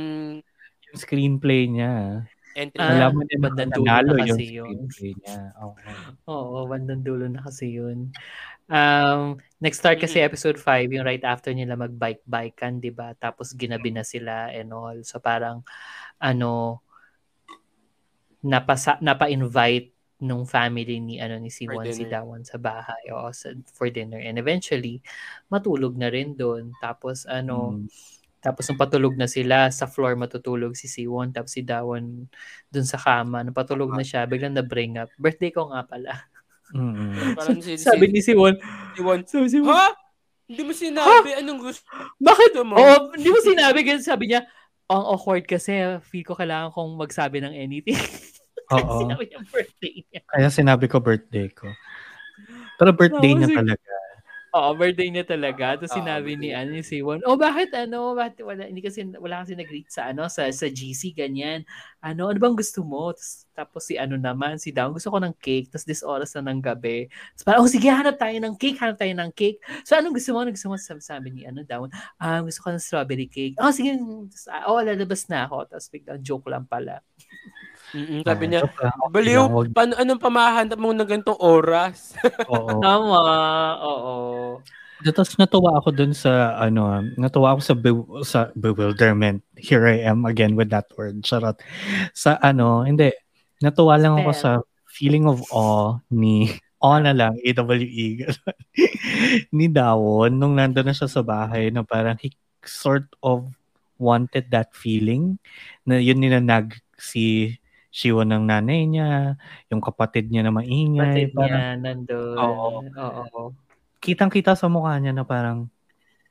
yung screenplay niya. entry. Ah, Nalaman din na bandang dulo na yung kasi yun. screenplay niya. Okay. Oo, bandang dulo na kasi yun. Um, next start kasi Mm. episode 5, yung right after nila mag-bike-bikan, di ba? Tapos ginabi na sila and all. So parang, ano, napasa, napa-invite nung family ni ano ni si Juan si. Dawan sa bahay o sa, for dinner and eventually matulog na rin doon tapos ano Mm. tapos nung patulog na sila, sa floor matutulog si Siwon, tapos si Dawan dun sa kama. Nung patulog na siya, biglang na-bring up. Birthday ko nga pala. Mm. Parang si, Sabi si, ni Siwon, si Juan, sabi si Siwon, ha? Hindi mo sinabi anong gusto bakit? mo? Oo, hindi mo sinabi. Ganun sabi niya, ang awkward kasi, feel ko kailangan kong magsabi ng anything. Oo. sinabi niya birthday niya. Kaya sinabi ko birthday ko. Pero birthday Oo, niya talaga. Oo, birthday niya talaga. Tapos Oo, sinabi ni birthday. ano ni Siwon, oh bakit ano, bakit wala hindi kasi wala kasi nag-greet sa ano sa sa GC ganyan. Ano, ano bang gusto mo? Tapos, tapos si ano naman, si Dawn, gusto ko ng cake. Tapos this oras na ng gabi. Tapos parang, oh sige, hanap tayo ng cake, hanap tayo ng cake. So anong gusto mo? Anong gusto mo? Sabi, sabi ni ano Dawn, ah, gusto ko ng strawberry cake. Oh, sige, Tapos, ah, oh, lalabas na ako. Tapos biglang joke lang pala. Mm-mm, sabi Ah, niya, baliw, paano, anong pamahanap mo ng ganitong oras? Oo. Tama, oo. Tapos natuwa ako dun sa ano, natuwa ako sa bew- sa bewilderment. Here I am again with that word. Charot. Sa ano, hindi. Natuwa lang ako sa feeling of awe ni awe na lang, AWE. ni Dawon nung nandun na siya sa bahay na parang he sort of wanted that feeling na yun nilanag si Shiwa ng nanay niya, yung kapatid niya na maingay. Batid parang- niya nandun. Oo. Oo. kitang-kita sa mukha niya na parang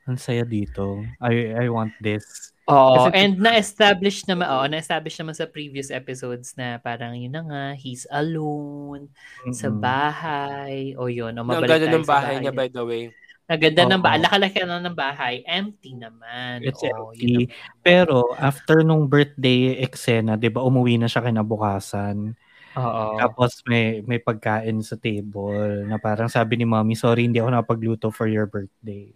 ang saya dito. I I want this. Oo, Kasi- and na-establish naman, oo, na-establish naman sa previous episodes na parang yun na nga, he's alone sa Mm-mm. bahay. O yun, o mabalik ganda tayo ng sa bahay niya, by the way. Ang ganda ng Oo. bahay. Laki-laki na ng bahay. Empty naman. It's Oo, empty. yun naman. Pero after nung birthday eksena, 'di ba, umuwi na siya kinabukasan. Oo. Tapos may may pagkain sa table na parang sabi ni Mommy, "Sorry, hindi ako nakapagluto for your birthday."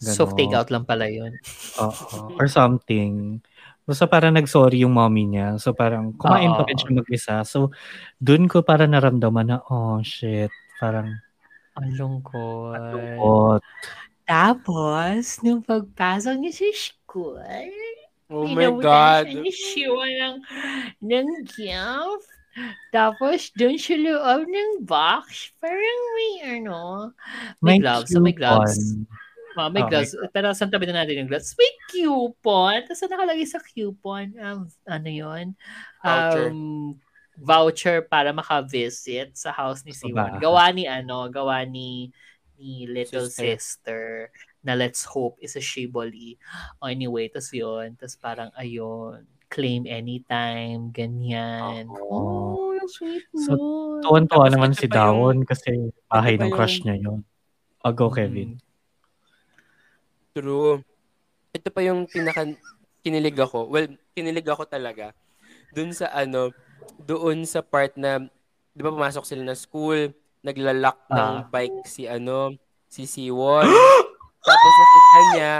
So, Ganon. take out lang pala yun. Oo. Or something. Basta parang nag-sorry yung mommy niya. So parang kumain pa rin Oo. siya mag-isa. So dun ko parang naramdaman na, oh shit, parang Ang lungkot. lungkot. Tapos, nung pagpasok niya sa school, Oh my God. Siya ni Shiwa ng, ng gift. Tapos, doon sa loob ng box, parang may ano, may, gloves. May gloves. coupon. Oh, may Oh, gloves. Pero saan tabi na natin yung gloves? May coupon. Tapos nakalagay sa coupon, um, ano yun? Um, voucher para maka-visit sa house ni bahay. Gawa ni ano, gawa ni ni little Sister. sister, na let's hope is a shiboli. Oh, anyway, tas yun. Tas parang ayun, claim anytime, ganyan. Oo. Oh, sweet So, nun. Tuwan-tuwa Tapos naman si Dawon kasi bahay ng crush niya yun. Oh, go, Kevin. True. Ito pa yung pinaka kinilig ako. Well, kinilig ako talaga. Doon sa ano, doon sa part na 'di ba pumasok sila na school, naglalak ng Ah. bike si ano, si Siwon. Tapos nakita niya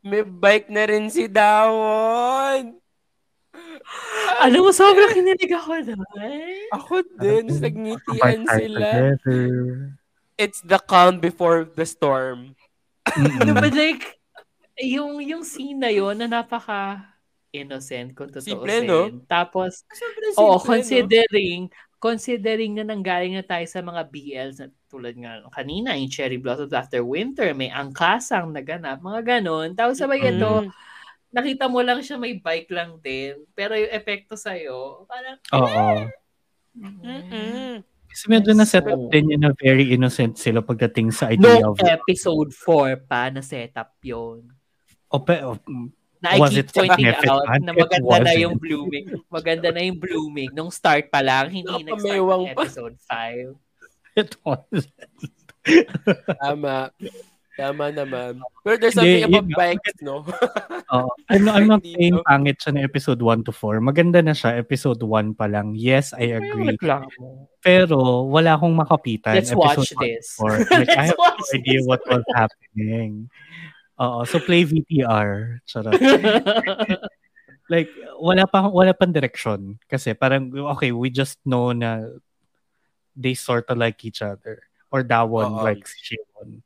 may bike na rin si Dawon. Alam mo, sobrang kinilig ako doon. Ako din, nagngitian sila. It's the calm before the storm. No, Mm-mm. but like, yung, yung scene na yun na napaka innocent kung totoo Simple, no? Tapos, Sobrang oo, simple, no? considering, considering na nanggaling na tayo sa mga BLs na tulad nga kanina, yung Cherry Blossoms After Winter, may angkasang naganap, mga ganon. Tapos sabay Mm. ito, nakita mo lang siya may bike lang din, pero yung epekto sa'yo, parang, Oo. Mm-mm. Kasi medyo na set So- up din yun na very innocent sila pagdating sa idea no of... episode 4 pa na setup yun. O, pe- o, na I Was keep it pointing out na maganda na yung blooming. Maganda na yung blooming. Nung start pa lang, hindi ng pa. episode 5. it was... Tama. Tama naman. Pero there's Hindi, something yun about bikes, no? Oo. I'm, I'm not saying pangit siya na episode 1 to 4. Maganda na siya, episode 1 pa lang. Yes, I agree. Pero wala akong makapitan. Let's watch episode 1 to this. 4. Like, I Let's have no watch idea this. what was happening. Oo. So, play VTR. Charot. like wala pa wala pang direction kasi parang okay we just know na they sort of like each other or that one Oo. likes Shion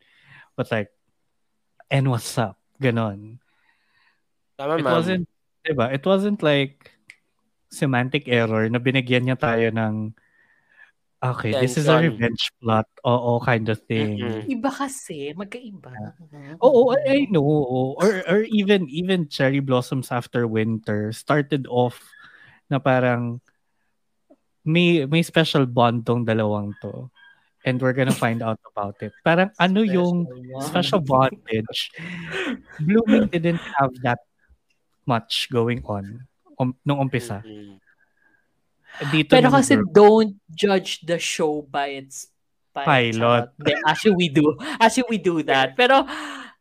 but like and what's up ganon Tama, it ma'am. wasn't diba it wasn't like semantic error na binigyan niya tayo ng okay this is a revenge plot oo kind of thing Mm-mm. Iba kasi, magkaiba. Oo, I I know. Or or even even Cherry Blossoms After Winter started off na parang may may special bond tong dalawang to. And we're gonna find out about it. Parang ano yung special bondage. Blooming didn't have that much going on um, nung umpisa. Mm-mm. Dito Pero kasi group. don't judge the show by its Pilot. Hindi, Actually, we do. Actually, we do that. Pero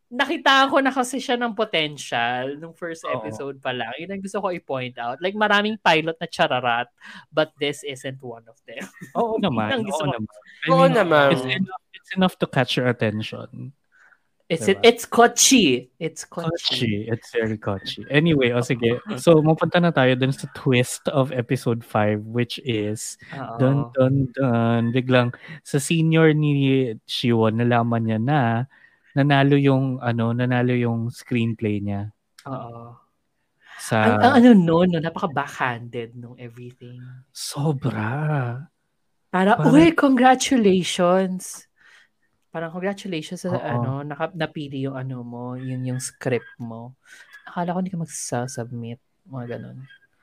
nakita ko na kasi siya ng potential nung first Oo. episode pa lang. Yun ang gusto ko i-point out. Like, maraming pilot na chararat, but this isn't one of them. Oo naman. Oo naman. I Oo mean, naman. It's enough, it's enough to catch your attention. It's Diba? it's kochi. It's kochi. Kochi. It's very kochi. Anyway, o sige. So, mapunta na tayo dun sa twist of episode 5 which is Oo. dun dun dun biglang sa senior ni Shiwon nalaman niya na nanalo yung ano, nanalo yung screenplay niya Oo. sa Ang, ang ano no, no, napaka-backhanded nung everything. sobra. Para, Parang- uy, congratulations. Parang congratulations sa Oo. ano, naka, napili yung ano mo, yung yung script mo. Akala ko hindi ka magsasubmit. Mga ganun.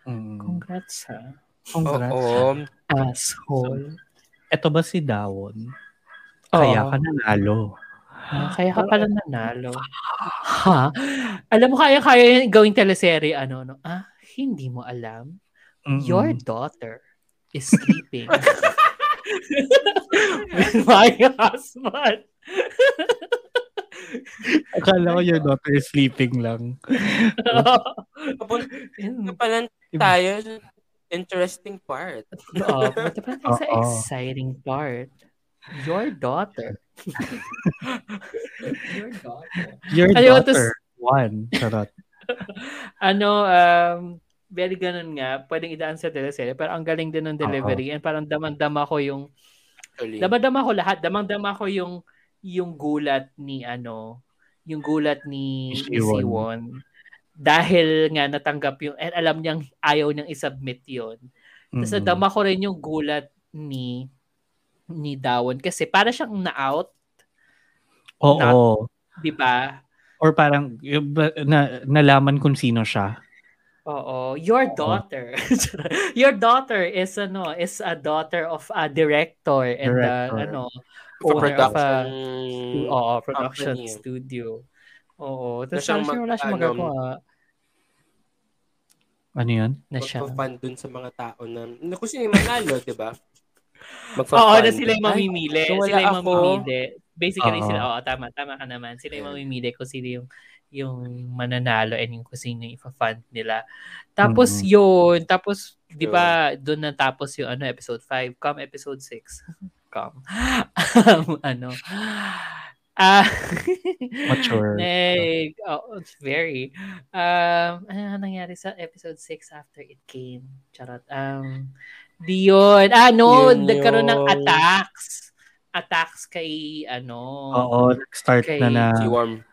Mm. Congrats ha. Congrats. Oo. Asshole. Ito ba si Dawon? Kaya Oo. ka nanalo. Ah, kaya ka pala nanalo. Ha? Alam mo, kaya-kaya yung gawing teleserye, ano, no? Ah, hindi mo alam? Mm-mm. Your daughter is sleeping my husband. Akala ko your daughter is sleeping lang. Lang tayo interesting part. Oo, punta pa tayo sa exciting part. Your daughter. Your daughter. Your daughter won. Charot. Ano, um, very ganun nga. Pwedeng idaan sa teleserye. Pero ang galing din ng delivery. And parang damang-dama ko yung Actually. Damang-dama ko lahat. Damang-dama ko yung yung gulat ni ano, yung gulat ni, Siwon. Siwon. Dahil nga natanggap yung, and alam niyang ayaw niyang isubmit yun. Tapos Mm-mm. nadama ko rin yung gulat ni ni Dawon kasi para siyang na-out, Oo. di ba? Or parang na, nalaman kung sino siya. Oo, your daughter. your daughter is ano, is a daughter of a director and Director. uh, ano, For owner of production. a Oo, production company. studio. Oo. Tapos siya wala siyang mag- magagawa Ano yun? na siya. Magpa-fund dun sa mga tao na, na kung sino yung manalo, di ba? Oo, na sila yung Ay, mamimili. so wala sila yung ako. mamimili. Basically, Oo. sila, oo, tama, tama ka naman. Sila yung mamimili kung sino yung yung mananalo and yung kung sino yung ipa-fund nila. Tapos Mhm. yun, tapos, di ba, doon natapos yung ano, episode 5, come episode 6. come. Um, ano, ah, Mature. Neg, oh, it's very. Um, ano nga nangyari sa episode 6 after it came? Charot. Um, di yun. Ah, no, Yun nagkaroon ng attacks. Attacks kay, ano, Oo, start Kay na na Si Worm.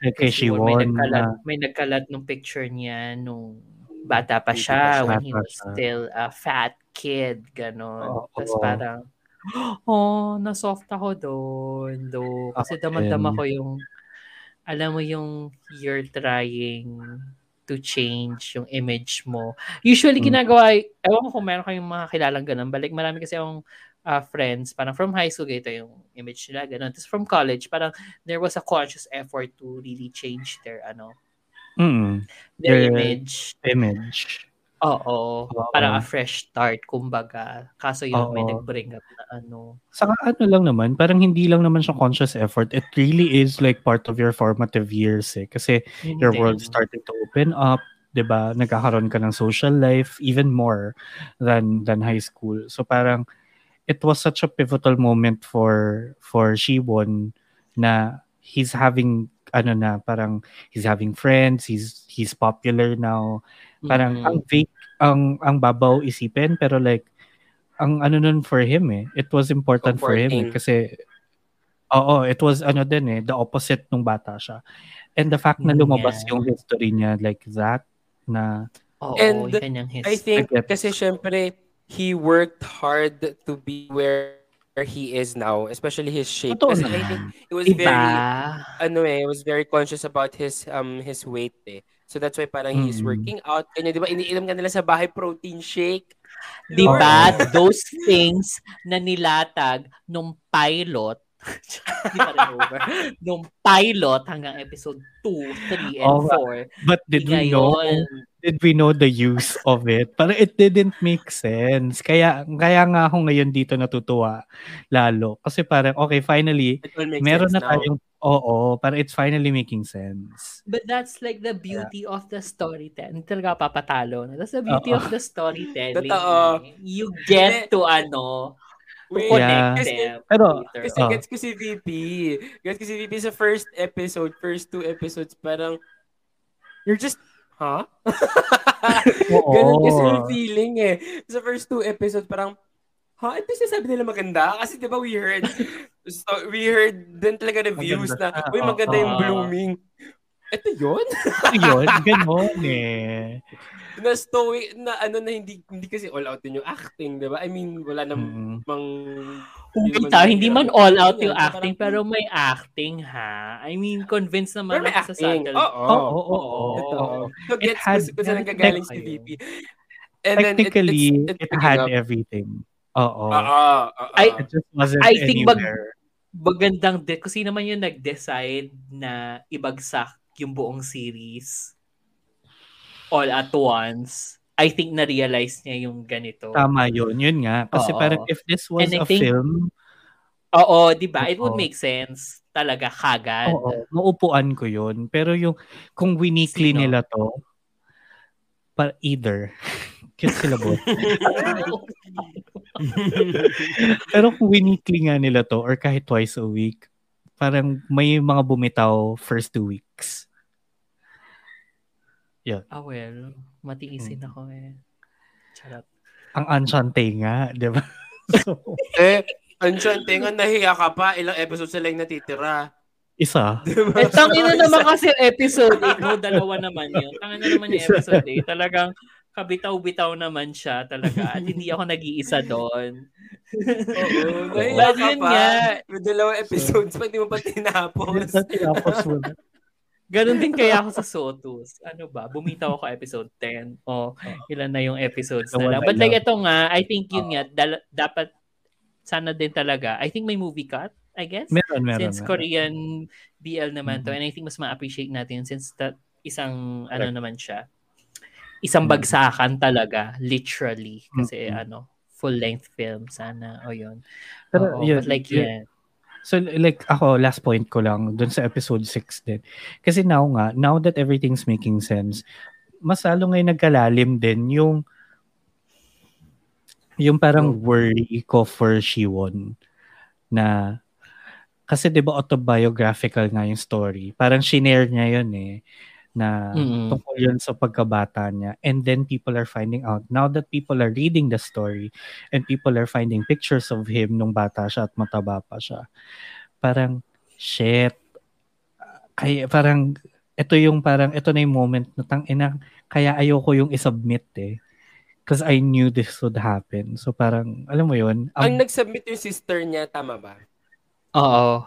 Kay, kay si Won, may Shiwon nagkalat, na may nagkalat nung picture niya nung bata pa siya, when he was still a fat kid, ganon. Oo. Tapos parang, oh, na-soft ako doon, do. Kasi Ako damang-dama ko yung, alam mo yung you're trying to change yung image mo. Usually, Mm. ginagawa, ewan ko kung meron kayong mga kilalang ganun. Balik, marami kasi akong ah, friends, parang from high school, ito yung image nila, ganun. Tapos from college, parang there was a conscious effort to really change their, ano, Mm, their Their- image. image. Oo. Oo. Parang a fresh start, kumbaga. Kaso yun, may Oo. nag-bring up na ano. Saka ano lang naman, parang hindi lang naman siya conscious effort. It really is like part of your formative years eh. Kasi your Hindi. world started to open up, 'di ba? Nagkakaroon ka ng social life even more than than high school. So parang it was such a pivotal moment for for Shiwon na he's having ano na parang he's having friends, he's he's popular now Parang Mhm. ang vague, ang ang babaw isipin pero like ang ano nun for him eh. It was important for him eh, kasi Oo, it was ano din eh, the opposite nung bata siya. And the fact na Yun lumabas nga. yung history niya like that na Oo, And his- I think kasi syempre he worked hard to be where he is now, especially his shape. Totoo Kasi I think he was Diba? very ano eh, he was very conscious about his um his weight eh. So that's why parang he's Mm. working out. Kanya, di ba, iniinom ka nila sa bahay protein shake. Di ba? Those things na nilatag nung pilot, Di pa rin over. nung pilot hanggang episode 2, 3, and nga. 4. but did we know did we know the use of it? Parang it didn't make sense. Kaya kaya nga ako ngayon dito natutuwa lalo kasi parang okay finally meron na now. tayong oo, parang it's finally making sense. But that's like the beauty of the storytelling. Hindi talaga papatalo. No? That's the beauty Oo. of the storytelling. Totoo. eh. You get to ano, Wait, connect Yeah. Pero, later. Kasi Oh. gets ko si VP. Gets ko si VP sa first episode, first two episodes, parang, you're just, huh? Ganun kasi yung feeling eh. Sa first two episodes, parang, ha? Ito yung sabi nila maganda? Kasi di ba we heard, so, we heard din talaga reviews Maganda na, uy, maganda yung oo. blooming. Ito yun? yun, ganon eh. na story, na ano na hindi, hindi kasi all out din yung acting, di ba? I mean, wala namang, Mm. Wait, man hindi man all out yung acting, pero may acting ha. I mean, convinced naman ako sa subtle. Oo. Oo, oo. So, It gets ko saan nanggagaling si VP. And then, it- Technically, it, it's picking had up. everything. Oo. Oo, oo. I- It just wasn't I think mag- anywhere. Magandang, de- kasi naman yung nag-decide na ibagsak yung buong series all at once. I think na-realize niya yung ganito. Tama yun. Yun nga. Kasi Oo. parang if this was And I a think- film, Oo, di ba? It would make sense talaga kagad. oo, maupuan ko yun. Pero yung, kung winikli Sino? nila to, pa either. Cute sila both. Pero kung winikli nga nila to, or kahit twice a week, parang may mga bumitaw first two weeks. Ah, well, matiisin Mm. ako eh. Charot. Ang ansyante nga, di ba? so, eh, Ansyante nga, nahiya ka pa. Ilang episodes sila yung natitira. isa. Diba? Eh, tangin na naman kasi episode 8. No, dalawa naman yun. Tangin na naman yung episode 8. Talagang kabitaw-bitaw naman siya talaga. At hindi ako nag-iisa doon. Oo, ka yun pa. nga. May dalawang episodes pa, hindi mo pa tinapos. Tapos mo na. Ganon din kaya ako sa Sotus. Ano ba? Bumitaw ako episode 10. O, ilan na yung episodes na lang. But like ito nga, I think yun nga, dal- dapat sana din talaga. I think may movie cut, I guess. Meron, meron. since meron. Korean BL naman to Mhm. and I think mas ma-appreciate natin since that isang ano Correct. naman siya isang Mhm. bagsakan talaga literally kasi Mhm. ano full length film sana o yun Pero Oo, yun, but like yun- yeah So like ako, last point ko lang dun sa episode 6 din. Kasi now nga, now that everything's making sense, mas lalo ngayon nagkalalim din yung yung parang worry ko for Shiwon na kasi 'di ba autobiographical nga yung story. Parang shinare niya yun eh na Mm. tungkol yun sa pagkabata niya. And then people are finding out. Now that people are reading the story and people are finding pictures of him nung bata siya at mataba pa siya. Parang, shit. Kaya parang, ito yung parang, ito na yung moment na tang ina, kaya ayoko yung isubmit eh. Because I knew this would happen. So parang, alam mo yun? Ang Ang, nag-submit yung sister niya, tama ba? oo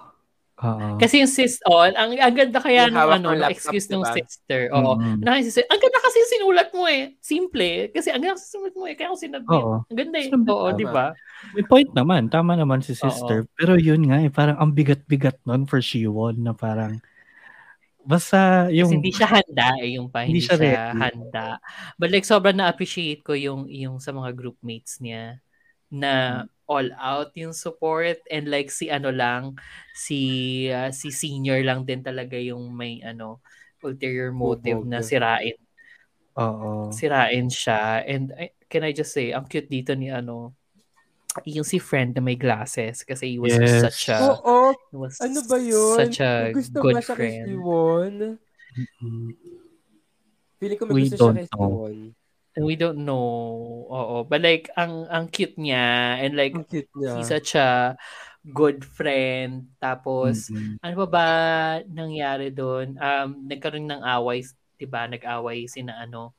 Oo. kasi yung sis oh, ang, ang ganda kaya ano ng ng laptop, excuse ng diba? sister oo Mm. Si sister, ang ganda kasi yung sinulat mo eh. Simple. Kasi ang ganda kasi sinulat mo eh. Kaya ako sinabit. Oo. Ang ganda eh. Sinabit, Oo, di ba? May point naman. Tama naman si sister. Pero yun nga eh, parang ang bigat-bigat nun for Shiwon na parang, basta yung, Kasi hindi siya handa eh, yung pa, hindi, Hindi siya siya, ready. handa. But like, sobrang na-appreciate ko yung, yung sa mga groupmates niya na Hmm. all out yung support and like si ano lang, si ah, si senior lang din talaga yung may ano, ulterior motive na Motive. sirain oo. sirain siya. And I- can I just say, ang cute dito ni ano, yung si friend na may glasses kasi he was Yes. such a Oo, he was ano ba yun? such a Gusto good ba siya kay friend. Siwon? Mm. Feeling ko may We gusto siya kay. Siwon. We don't know. Oo. But like, ang ang cute niya and like, Ang cute niya. he's such a good friend. Tapos, Mm-mm. ano pa ba nangyari doon? Um, nagkaroon ng away, 'di ba? Nag-away sina ano,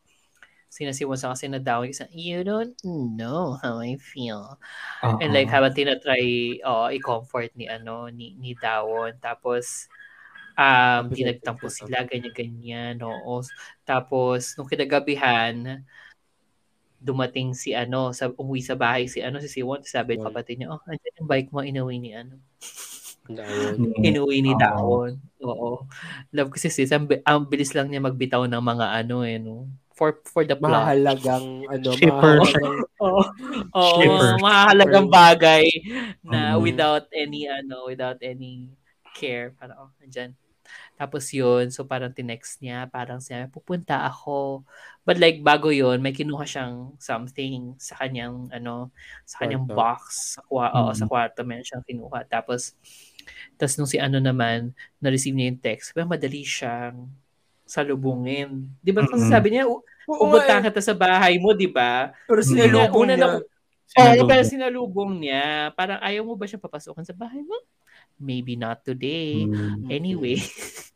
sina si Wonsa kasi na daw isa, you don't know how I feel. And like Oo. habang tinatry oh, i-comfort ni ano ni ni Dawon tapos um Sabi di niya, nagtampo "Ito, sila ganyan ganyan oo tapos nung kinagabihan dumating si ano sa umuwi sa bahay si ano si Siwon sabi ng Siwon. kapatid niya oh andyan yung bike mo inuwi ni ano Dawon. Mm. inuwi ni Oo. Dawon oo love ko si sis ang, bi- ang bilis lang niya magbitaw ng mga ano eh no for for the plot Mahalagang, ano, Shipper. mahalagang, Oo. Oo, Shipper. mahalagang bagay na Mhm. without any ano, without any care, parang oh, nandyan. Tapos yun, so parang tinext niya, parang siya, pupunta ako. But like, bago yun, may kinuha siyang something sa kanyang, ano, sa kanyang Kwarto. box. Sa, kwa- oo, Mhm. sa kwarto, meron siyang kinuha. Tapos, tapos nung si ano naman, na-receive niya yung text, pero madali siyang salubungin. Di ba? Kasi Mhm. sabi niya, "U- Oo pupunta eh. kita sa bahay mo, di ba? Pero sinalubong Una niya. na- Oo, Sinalubong. pero sinalubong niya. Parang ayaw mo ba siya papasukin sa bahay mo? Maybe not today. Mm. Anyway.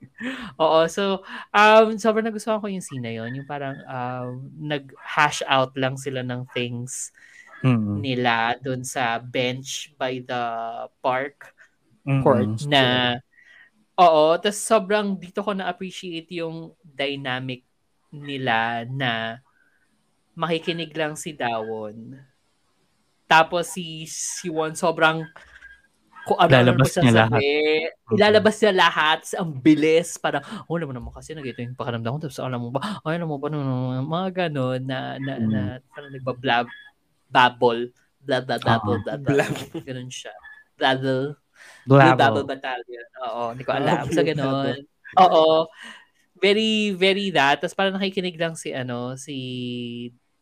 Oo, so um sobrang nagustuhan ko yung scene na yun. Yung parang um, nag-hash out lang sila ng things Mm. nila doon sa bench by the park Mm-mm. Porch. na oo, tas sobrang dito ko na-appreciate yung dynamic nila na makikinig lang si Dawon. Tapos si si Won sobrang kung ano Lalabas ano niya sasabi, Ilalabas niya lahat. Ang bilis. Parang, oh, alam mo naman kasi nag-ito yung pakiramdam ko. Tapos alam mo ba, ay, alam mo ba, no, no, mga ganon na, na, Mm. na parang nagbablab, babble, blah, blah, blah, blah, blah, blah. Ganon siya. Blabble. Blue Bubble Blabble. Battalion. Oo, hindi ko Ah, alam. Sa ganon. Oo. Very, very that. Tapos parang nakikinig lang si, ano, si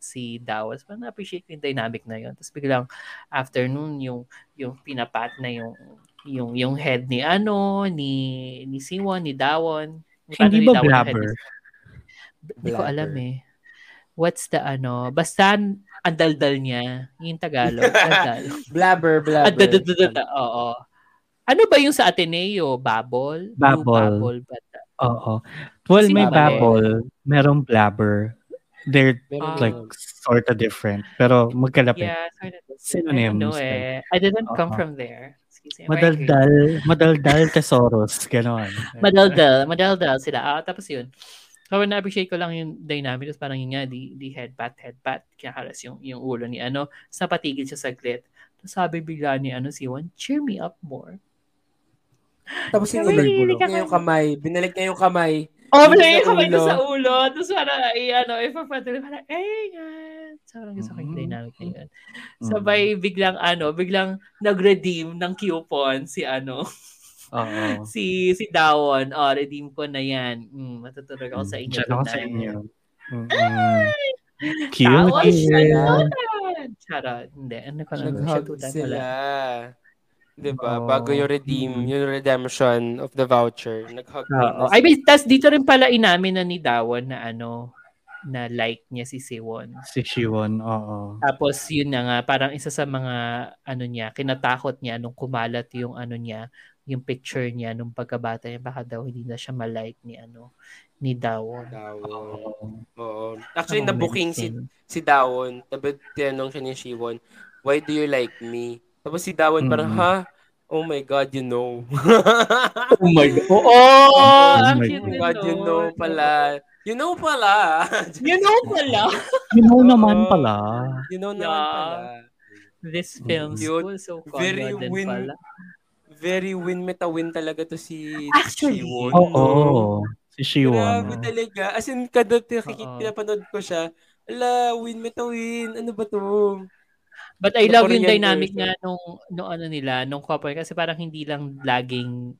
si Dawas. Parang na-appreciate ko yung dynamic na yun. Tapos biglang afternoon yung yung pinapat na yung yung yung head ni ano ni ni Siwon ni Dawon Hindi ni ba Dawon yung head blabber? ni- Hindi ko alam eh. What's the ano? Basta ang daldal niya. Yung Tagalog. Daldal. Blabber, Ah, da, da, blabber. da, da, da. Oo. Ano ba yung sa Ateneo? Babol? Blue Babble. Babble ba? Oo. Well, Kasi may babble, merong blabber. They're Meron like na- sort of different. Pero magkalapit. Yeah, sort of. Synonyms, I know eh. I didn't come Oo. from there. Excuse me. Madaldal, madaldal tesoros. Ganon. Madaldal. Madaldal sila. Ah, tapos yun. So, na-appreciate ko lang yung dynamic. Tapos parang yun nga, di, di headpat, headpat. Kinakaras yung, yung ulo ni ano. Tapos napatigil siya saglit. Tapos sabi bigla ni ano, si Juan, cheer me up more. Tapos ka niya yung kamay. Binalik niya yung kamay. Oh, sa yung kamay doon sa ulo. Tapos parang, ay, ano, ipapatuloy, parang, eh, nga. Sobrang gusto ko yung dynamic na yun. Sabay, biglang, ano, biglang nag-redeem ng coupon si, ano, Oo. si si Dawon. Oh, redeem ko na yan. Mm, matutulog ako sa inyo. Diyan ako sa inyo. Tawa Cute. siya Cute. nun. Charot. Hindi. Ano ka naman? Siya tutan sila. Wala. Diba? Oo. Bago yung redeem, yung redemption of the voucher. Nag-hug Oo. Ay, may- tas dito rin pala inamin na ni Dawon na ano, na like niya si Siwon. Si Shiwon, oo. Tapos yun na nga, parang isa sa mga ano niya, kinatakot niya nung kumalat yung ano niya, yung picture niya nung pagkabata niya, baka daw hindi na siya malike ni ano, ni Dawon. Dawon. Oo. Actually, Ang na-booking si, si Dawon. Tapos tinanong siya ni Shiwon, why do you like me? Tapos si Dawon parang, Mm. ha? Oh my God, you know. Oh my God. Oo! Oh cute oh my din God, you know pala. You know pala. You know pala. You know naman pala. you know naman Yeah. pala. This film Cute. school, so Very win- pala. Very win meta win talaga to si Actually, Shiwon. Oo. no? Si Shiwon. Grabe talaga. As in, kada nakikita, Oo. pinapanood ko siya, ala, win meta win. Ano ba to? But I love yung dynamic nga nung, nung ano nila, nung couple. Kasi parang hindi lang laging,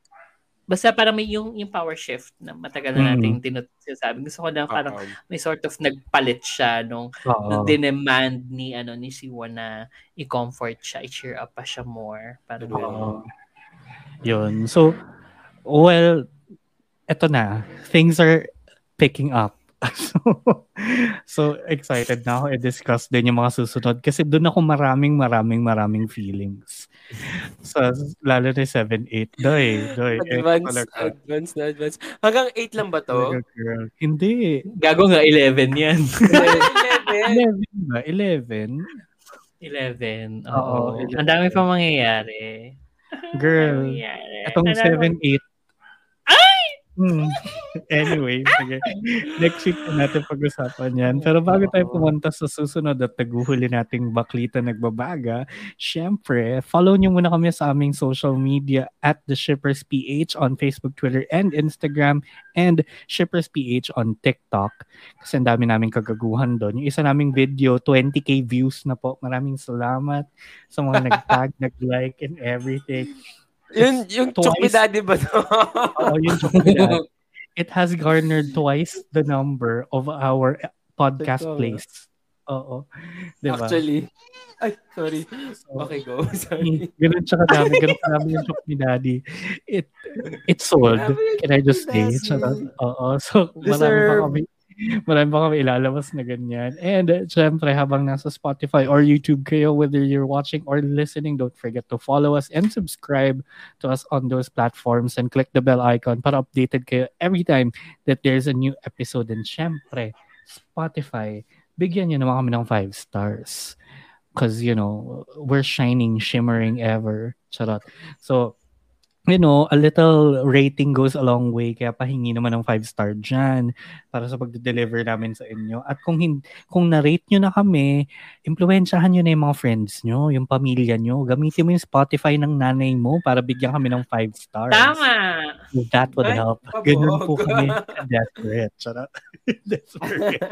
basta parang may yung, yung power shift na matagal na Mm. natin tinut- sinasabi. Gusto ko lang parang Oo. may sort of nagpalit siya nung, nung dinemand ni, ano, ni Siwon na i-comfort siya, i-cheer up pa siya more. Parang. Oo. Yun. So, well, eto na. Things are picking up so, so excited na ako i-discuss din yung mga susunod kasi doon ako maraming maraming maraming feelings. So, lalo na 7-8. Doy, doy. Advance, advance na advance. Hanggang 8 lang ba to? Girl. Hindi. Gago nga 11 yan. 11 ba? 11? 11. Oo. Oo. Ang dami pa mangyayari. Girl, itong Ano 7-8. Hmm. Anyway, sige. Next week na natin pag-usapan yan. Pero bago tayo pumunta sa susunod at naguhuli nating baklita nagbabaga, syempre, follow nyo muna kami sa aming social media at The Shippers PH on Facebook, Twitter, and Instagram, and Shippers PH on TikTok. Kasi ang dami naming kagaguhan doon. Yung isa naming video, 20k views na po. Maraming salamat sa mga nag-tag, nag-like, and everything. Yun, yung Daddy ba? Oo, yun yung It has garnered twice the number of our podcast plays. Oo. Diba? Actually. Ay, sorry. So, Okay, go. Sorry. Ganun siya kadami. Ganun kadami yung joke ni Daddy. It, it sold. Can I just say? Daddy. Charot. Oo. So, marami pa Deserve. kami marami pa kami ilalabas na ganyan. And uh, syempre, habang nasa Spotify or YouTube kayo, whether you're watching or listening, don't forget to follow us and subscribe to us on those platforms and click the bell icon para updated kayo every time that there's a new episode. And syempre, Spotify, bigyan nyo naman kami ng five stars. Because, you know, we're shining, shimmering ever. Charot. So, you know, a little rating goes a long way. Kaya pahingi naman ng five star dyan para sa pag-deliver namin sa inyo. At kung, hin- kung na-rate nyo na kami, impluensyahan nyo na yung mga friends nyo, yung pamilya nyo. Gamitin mo yung Spotify ng nanay mo para bigyan kami ng five stars. Tama! That would Ay, help. pabog. Ganun po kami desperate. Charot. desperate.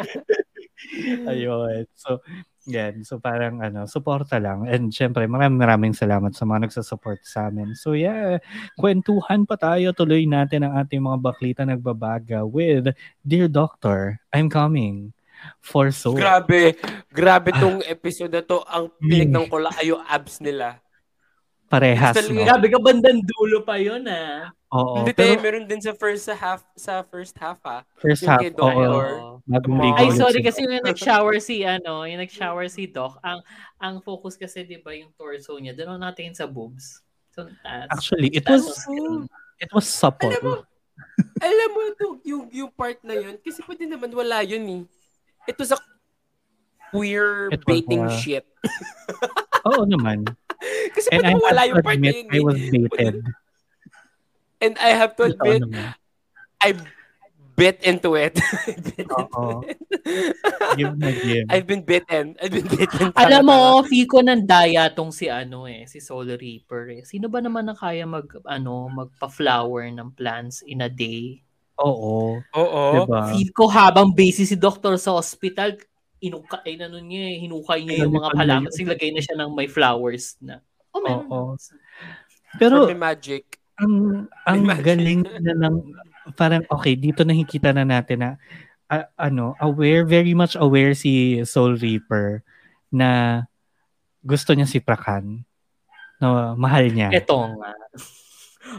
Ayun. So, yan. So, parang ano, suporta lang. And syempre, maraming maraming salamat sa mga nagsasupport sa amin. So, yeah. Kwentuhan pa tayo. Tuloy natin ang ating mga baklita nagbabaga with Dear Doctor, I'm coming for so. Grabe. Grabe tong episode na to. Ang pinignan ko lang ay yung abs nila. Parehas, Talaga- no? Grabe ka bandang dulo pa yun ah. Oo. Hindi tayo, Pero meron din sa first sa half sa first half ah. first yung half, oo. Doctor. Bagong Ay, ligo Ay, ulit sorry kasi yung nag-shower si ano, yung nag-shower si Doc, ang ang focus kasi 'di ba yung torso niya, doon natin sa boobs. So, that's, Actually, it that's was okay. it was supple. Alam mo, alam mo yung, yung, yung part na yun, kasi pwede naman wala yun eh. It was a queer It was baiting a- shit. Oo naman. Kasi And wala have yung to part na admit, yun I was baited. And I have to admit. I bit into it. Bit into Oo. it. Give na give. I've been bitten. I've been bitten. Alam mo, feel ko ng daya tong si ano eh, si Soul Reaper eh. Sino ba naman na kaya mag ano, magpa-flower ng plants in a day? Oo. Oo. Diba? Feel ko habang busy si doktor sa hospital, inukay na nun niya eh. Hinukay niya yung mga halaman. ayun. Silagay na siya ng may flowers na. Oh, meron. Oo. Pero, Pero may magic. ang ang Imagine. galing na ng parang okay, dito nakikita na natin na a- ano, aware, very much aware si Soul Reaper na gusto niya si Prakan. Na mahal niya. Eto nga.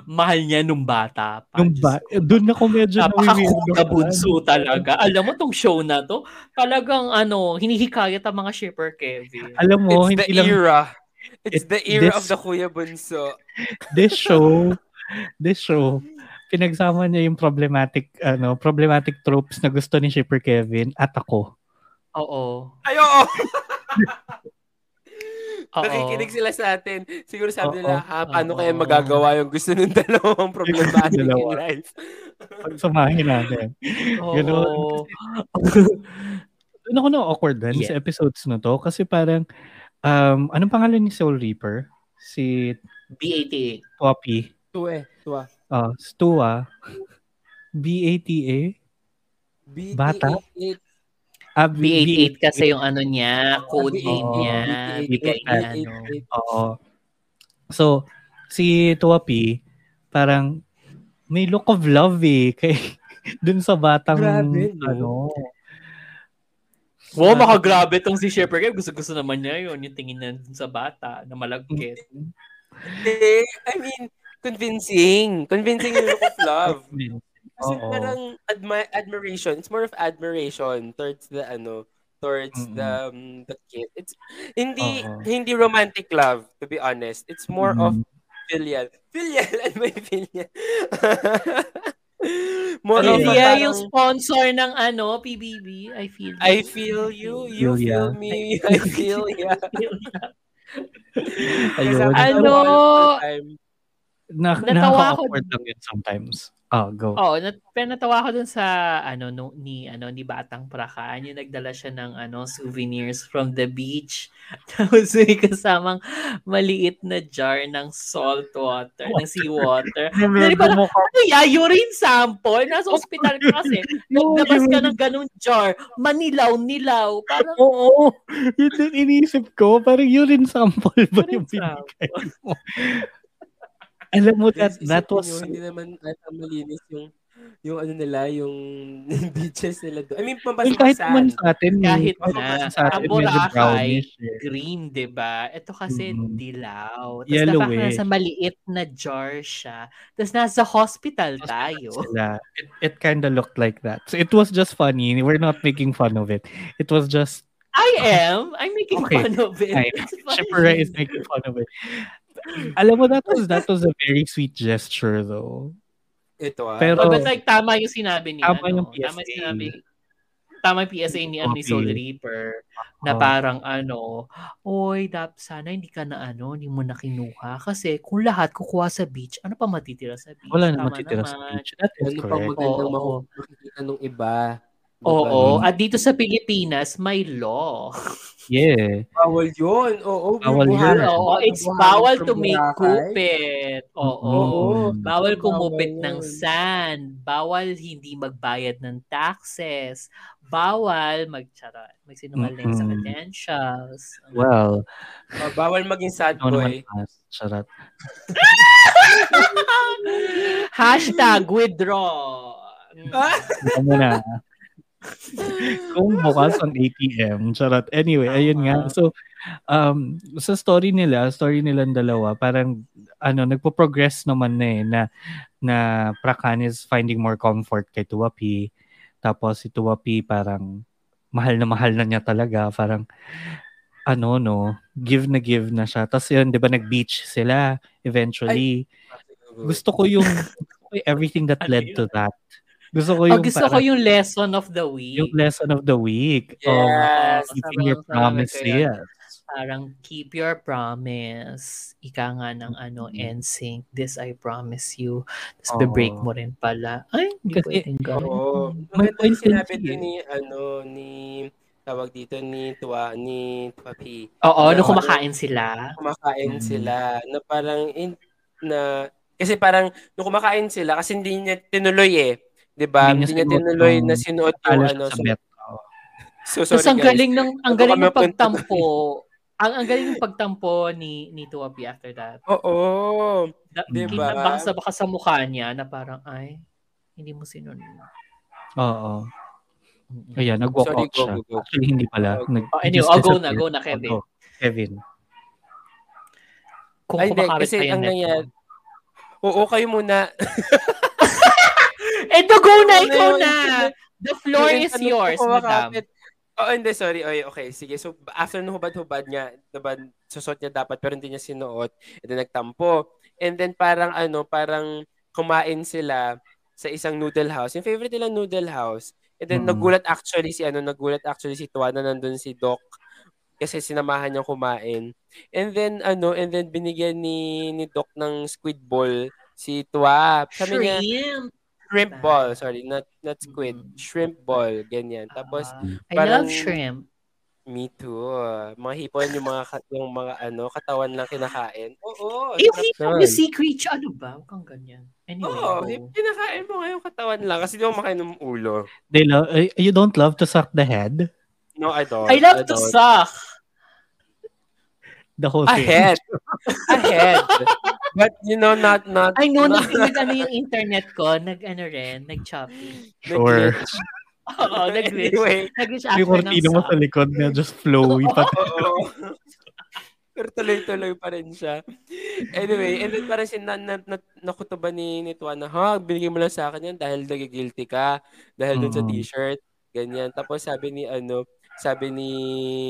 Mahal niya nung bata pa. Yung ba, doon ako medyo Napakakuda bunso talaga. Alam mo tong show na to, talagang ano, hinihikayat ang mga shipper Kevin. Alam mo, It's the lang era. It's It- the era this- of the Kuya Bunso. this show, this show, pinagsama niya yung problematic ano, problematic tropes na gusto ni Shipper Kevin at ako. Oo. Ay, oo. Oo. Nakikinig sila sa atin. Siguro sabi nila, ha, paano Oo. kaya magagawa yung gusto ng dalawang problematic in life? Pagsamahin natin. Oo. Ganun. Doon ako na awkward din Yeah. sa episodes na to kasi parang um, anong pangalan ni Soul Reaper? Si B88. Poppy. Tuwe. Tuwa. Uh, Stua. B-A-T-A? Bata? Ah, B- B88 kasi yung ano niya, code B88. name niya. B88. Bigay niya, ano. Oo. So, si Tuapi, parang may look of love eh. Kay, dun sa batang, Grabe, no? ano. Wow, makagrabe tong si Shepard. Kaya gusto-gusto naman niya yun, yung tingin na dun sa bata na malagkit. Eh, I mean, convincing. Convincing yung look of love. Kasi Oo. parang admi- admiration. It's more of admiration towards the ano, towards Mm-mm. the um, the kid. It's hindi Oo. hindi romantic love to be honest. It's more of Mm. filial. Filial and may filial. more Pero of Hindi yeah, parang, yung sponsor ng ano, PBB. I feel I feel you, you Feel feel me, I feel ya. Ayun. Ano? Na, Natawa ako- nakaka-awkward lang yun sometimes. Oh, go. Oo, nat pero natawa ko dun sa ano no, ni ano ni Batang Prakan, yung nagdala siya ng ano souvenirs from the beach. Tapos may kasamang maliit na jar ng salt water, ng seawater. Dali parang, ano ya, urine sample? Nasa ospital ka kasi. Naglabas ka ng ganung jar. Manilaw-nilaw. Parang, Oo. Yun din iniisip ko. Parang urine sample ba yung binigay mo? Alam mo, that, that nyo, was... hindi naman ata malinis yung yung ano nila, yung beaches nila doon. I mean, Eh, pambasa kahit naman sa atin, kahit eh, na, sa atin, ang Boracay, eh. green, 'di ba? Ito kasi Mm. dilaw. Tapos Yellow eh. nasa maliit na jar siya. Tapos nasa hospital tayo. Sila. It, it kind of looked like that. So it was just funny. We're not making fun of it. It was just I am. I'm making Okay, fun of it. Shipura is making fun of it. Alam mo, that was that was a very sweet gesture though. Ito ah. Pero- Oh, but like, tama yung sinabi ni Tama ano, yung PSA. Tama yung sinabi, tama yung PSA ni, ano, ni Okay. Soul Reaper na Oh. parang ano, oy, dap, sana hindi ka na ano, hindi mo na kinuha. Kasi kung lahat kukuha sa beach, ano pa matitira sa beach? Wala na Tama matitira sa naman. beach. That is ano pang correct. magandang maku- makikita nung iba. Oo. Mm. At dito sa Pilipinas, may law. Yeah. Bawal yun. Oo. Bawal yun. Oo, it's bawal to make kupit. Oo. Mm. Bawal Bawal kumupit ng sand. Bawal hindi magbayad ng taxes. Bawal magcharot. Magsinungaling sa Mm-mm. credentials. Well, Oh, bawal maging sad ano boy. naman mas. Charot. Hashtag withdraw. Mo na. Kung bukas ang ATM. Charot. Anyway, ayun nga. So, um, sa story nila, story nilang dalawa, parang, ano, nagpo-progress naman na eh, na, na Prakan is finding more comfort kay Tuwapi. Tapos si Tuwapi parang, mahal na mahal na niya talaga. Parang, ano, no, give na give na siya. Tapos yun, di ba, nag-beach sila eventually. Gusto ko yung, gusto ko yung everything that Ano led to that. Gusto ko Oh, yung, gusto ko parang- yung lesson of the week. yung lesson of the week. Yes. Of keeping your promises. Parang keep your promise. Ika nga ng ano, Mm. NSYNC. This I promise you. Tapos Oo. be-break mo rin pala. Ay, hindi pwedeng gawin. Oo. May Maganda yung point sinabi din ni, ano, ni, tawag dito, ni Tuwa, ni Papi. Oo, Na ano, kumakain sila. kumakain Mm. sila na parang in, na kasi parang nung kumakain sila kasi hindi niya tinuloy eh. 'Di ba? Hindi Hindi, niya tinuloy na sinuot yung Talo ano. sa So, bet. so Tapos sorry ang galing ng ang galing ng pagtampo. ang ang galing ng pagtampo ni ni Tuwapi after that. Oo. Da, Diba? Kita baka sa baka sa mukha niya na parang ay hindi mo sinunod. Oo. Ayan, nag-walk Sorry, out go, siya. go, go. Actually, hindi pala. Oh, Nag, Oh, anyway, oh, go na, go na, Kevin. Oh. Kevin. Kung Ay, kumakawit kasi ang nangyari-. Oo, kayo muna. Eto, go na, Ano ikaw na. The floor is yours, madam. Oh, hindi, sorry. Oy, okay, sige. So, after nung hubad-hubad niya, diba, susot niya dapat pero hindi niya sinuot. And then nagtampo. And then parang ano, parang kumain sila sa isang noodle house. Yung favorite nila noodle house. And then Mm. nagulat actually si ano, nagulat actually si Tuan na nandun si Doc kasi sinamahan niyang kumain. And then ano, and then binigyan ni ni Doc ng squid ball si Tua. Sabi niya, Shrimp. shrimp ball, sorry, not not squid, shrimp ball, ganyan. Tapos Ah, I parang- love shrimp. me too. Mga hipon yung mga yung mga ano, katawan lang kinakain. Oo, Eh, yung hipon, yung sea creature, ano ba? Huwag kang ganyan. Anyway, Oo, go. hip- kinakain mo ngayon katawan lang kasi di mo makain ng ulo. They love, uh, you don't love to suck the head? No, I don't. I love to don't. suck. The whole A thing. head. A head. But you know, not not. I know, not, nag, nag, ano yung internet ko, nag, ano rin, nag-choppy. Sure. Oo, nag-glitch. Anyway, Nag-glitch Yung after ng cortina mo sa likod na just flowy. Oo. Pero tuloy-tuloy pa rin siya. Anyway, and then parang si na, na, na, nakutuba ni, ni Tuan na, ha, binigay mo lang sa akin yan dahil nagigilty ka, dahil dun sa t-shirt, ganyan. Tapos sabi ni, ano, sabi ni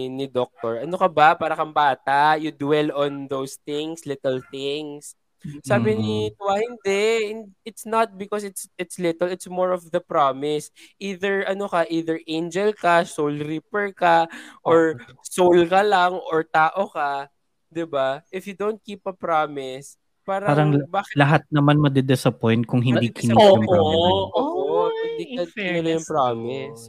ni doctor, ano ka ba? Para kang bata. You dwell on those things, little things. Sabi ni Tua, hindi. Hin- It's not because it's it's little. It's more of the promise. Either, ano ka, either angel ka, soul reaper ka, or soul ka lang, or tao ka. 'di ba? If you don't keep a promise, parang, Parang bakit Lahat naman madidisappoint kung hindi sa- yung Oo. promise. Oo, hindi in ka yung promise.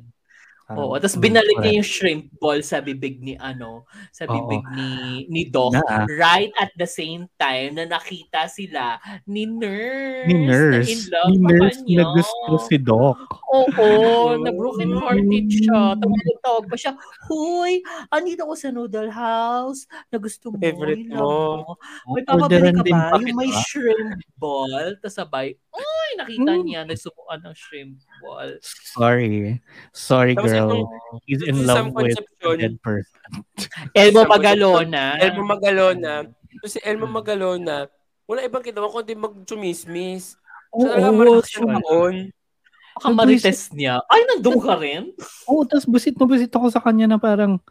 Parang, Oo, tapos mm, binalik niya yung shrimp ball sa bibig ni ano, sa Oo. bibig ni ni Doc Na, right at the same time na nakita sila ni Nurse. ni nurse. Na in love Ni nurse na gusto si Doc. Oo, na broken hearted siya. Tumawag pa siya, Huy, andito ko sa noodle house na gusto mo. Favorite love mo. May papabili ka ba? pa Yung may shrimp ball. Tapos sabay, uy, nakita Mm. niya, nagsubukan ng shrimp ball. Sorry. Sorry, Tapos girl. itong- He's in love with a dead person. Elmo Magalona. Elmo Magalona. So si Elmo Magalona, wala ibang ginawa kundi mag-chumismis. So talaga Oo, marites siya. yung taon. Baka marites niya. Ay, nandun ka rin? Oo, tapos busit na busit ako sa kanya na parang,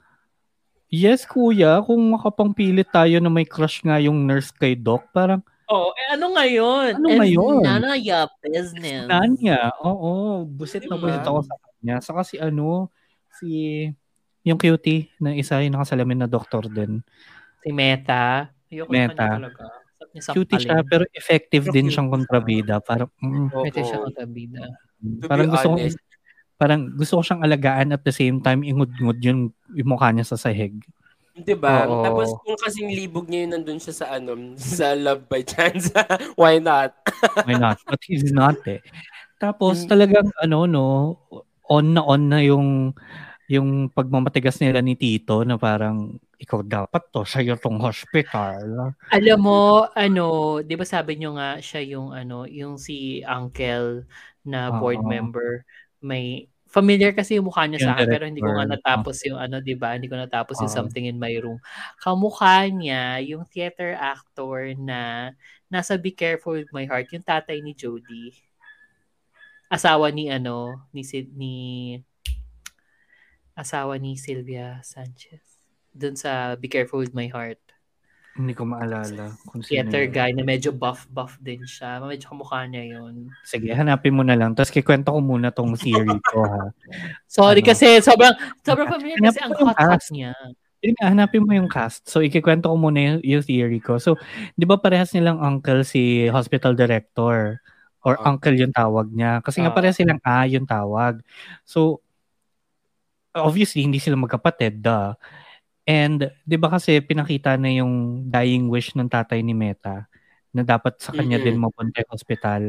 yes, kuya, kung makapangpilit tayo na may crush nga yung nurse kay Doc, parang, Oo, eh ano ngayon? Ano ngayon? Your business. Nanya, oo, busit na Diba? busit ako sa kanya. Saka si ano, si, yung cutie na isa, yung nakasalamin na doktor din. Si Meta. Ayoko Meta. Talaga. Cutie siya, pero effective Pero din cute siyang siya. kontrabida. Parang, mm, Oo. Meta siya kontrabida. To parang gusto ko, parang gusto ko siyang alagaan at the same time ingud-ngud yung, yung mukha niya sa sahig. Di ba? Oo. Tapos kung kasing libog niya yun nandun siya sa ano, sa Love by Chance, why not? Why not? But he's not eh. Tapos Mm. talagang ano no, on na on na yung yung pagmamatigas nila ni Tito na parang ikaw dapat to sa tong hospital. Alam mo, ano, 'di ba sabi niyo nga siya yung ano, yung si Uncle na board Oo. member. May familiar kasi yung mukha niya sa Yung akin pero hindi ko nga natapos yung ano, 'di ba? Hindi ko natapos yung Oo. something in my room. Kamukha niya yung theater actor na nasa Be Careful with My Heart, yung tatay ni Jody. Asawa ni ano, ni Sid ni asawa ni Sylvia Sanchez. Doon sa Be Careful with My Heart. Hindi ko maalala kung sino. theater yun. guy na medyo buff-buff din siya. Medyo kamukha niya yun. Sige, hanapin mo na lang. Tapos kikwento ko muna tong theory ko ha. Sorry Ano? kasi sobrang sobrang familiar kasi Hanapin ang mo yung hot-hot cast. niya. Yun nga, hanapin mo yung cast. So, ikikwento ko muna yung, yung theory ko. So, di ba parehas nilang uncle si hospital director? Or Ah. uncle yung tawag niya. Kasi nga Ah. parehas silang A yung tawag. So, obviously, hindi sila magkapatid, da. And, di ba kasi pinakita na yung dying wish ng tatay ni Meta na dapat sa kanya Mhm. din mapunta yung hospital.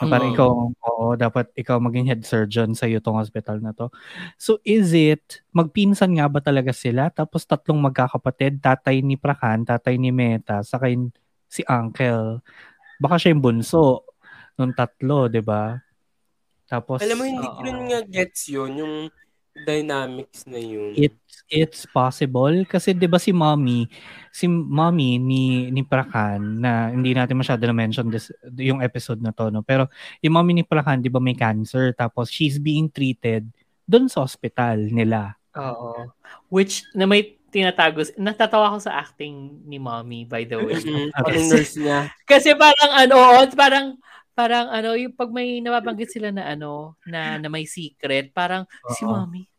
Na parang Mm. ikaw, oo, dapat ikaw maging head surgeon sa iyo tong hospital na to. So is it, magpinsan nga ba talaga sila? Tapos tatlong magkakapatid, tatay ni Prakan, tatay ni Meta, saka yung- si Uncle. Baka siya yung bunso nung tatlo, di ba? Tapos, Alam mo, hindi ko Oo. rin nga gets yun, yung dynamics na yun. it's it's possible kasi 'di ba si Mommy si Mommy ni ni Prakan na hindi natin masyado na mention this yung episode na to no pero yung Mommy ni Prakan 'di ba may cancer tapos she's being treated doon sa hospital nila Oo. Which na may tinatago. Natatawa ko sa acting ni mommy by the way. Mm, Parang nurse niya. Kasi parang ano, parang parang ano, yung pag may nababanggit sila na ano, na, na may secret, parang si Oo. mommy.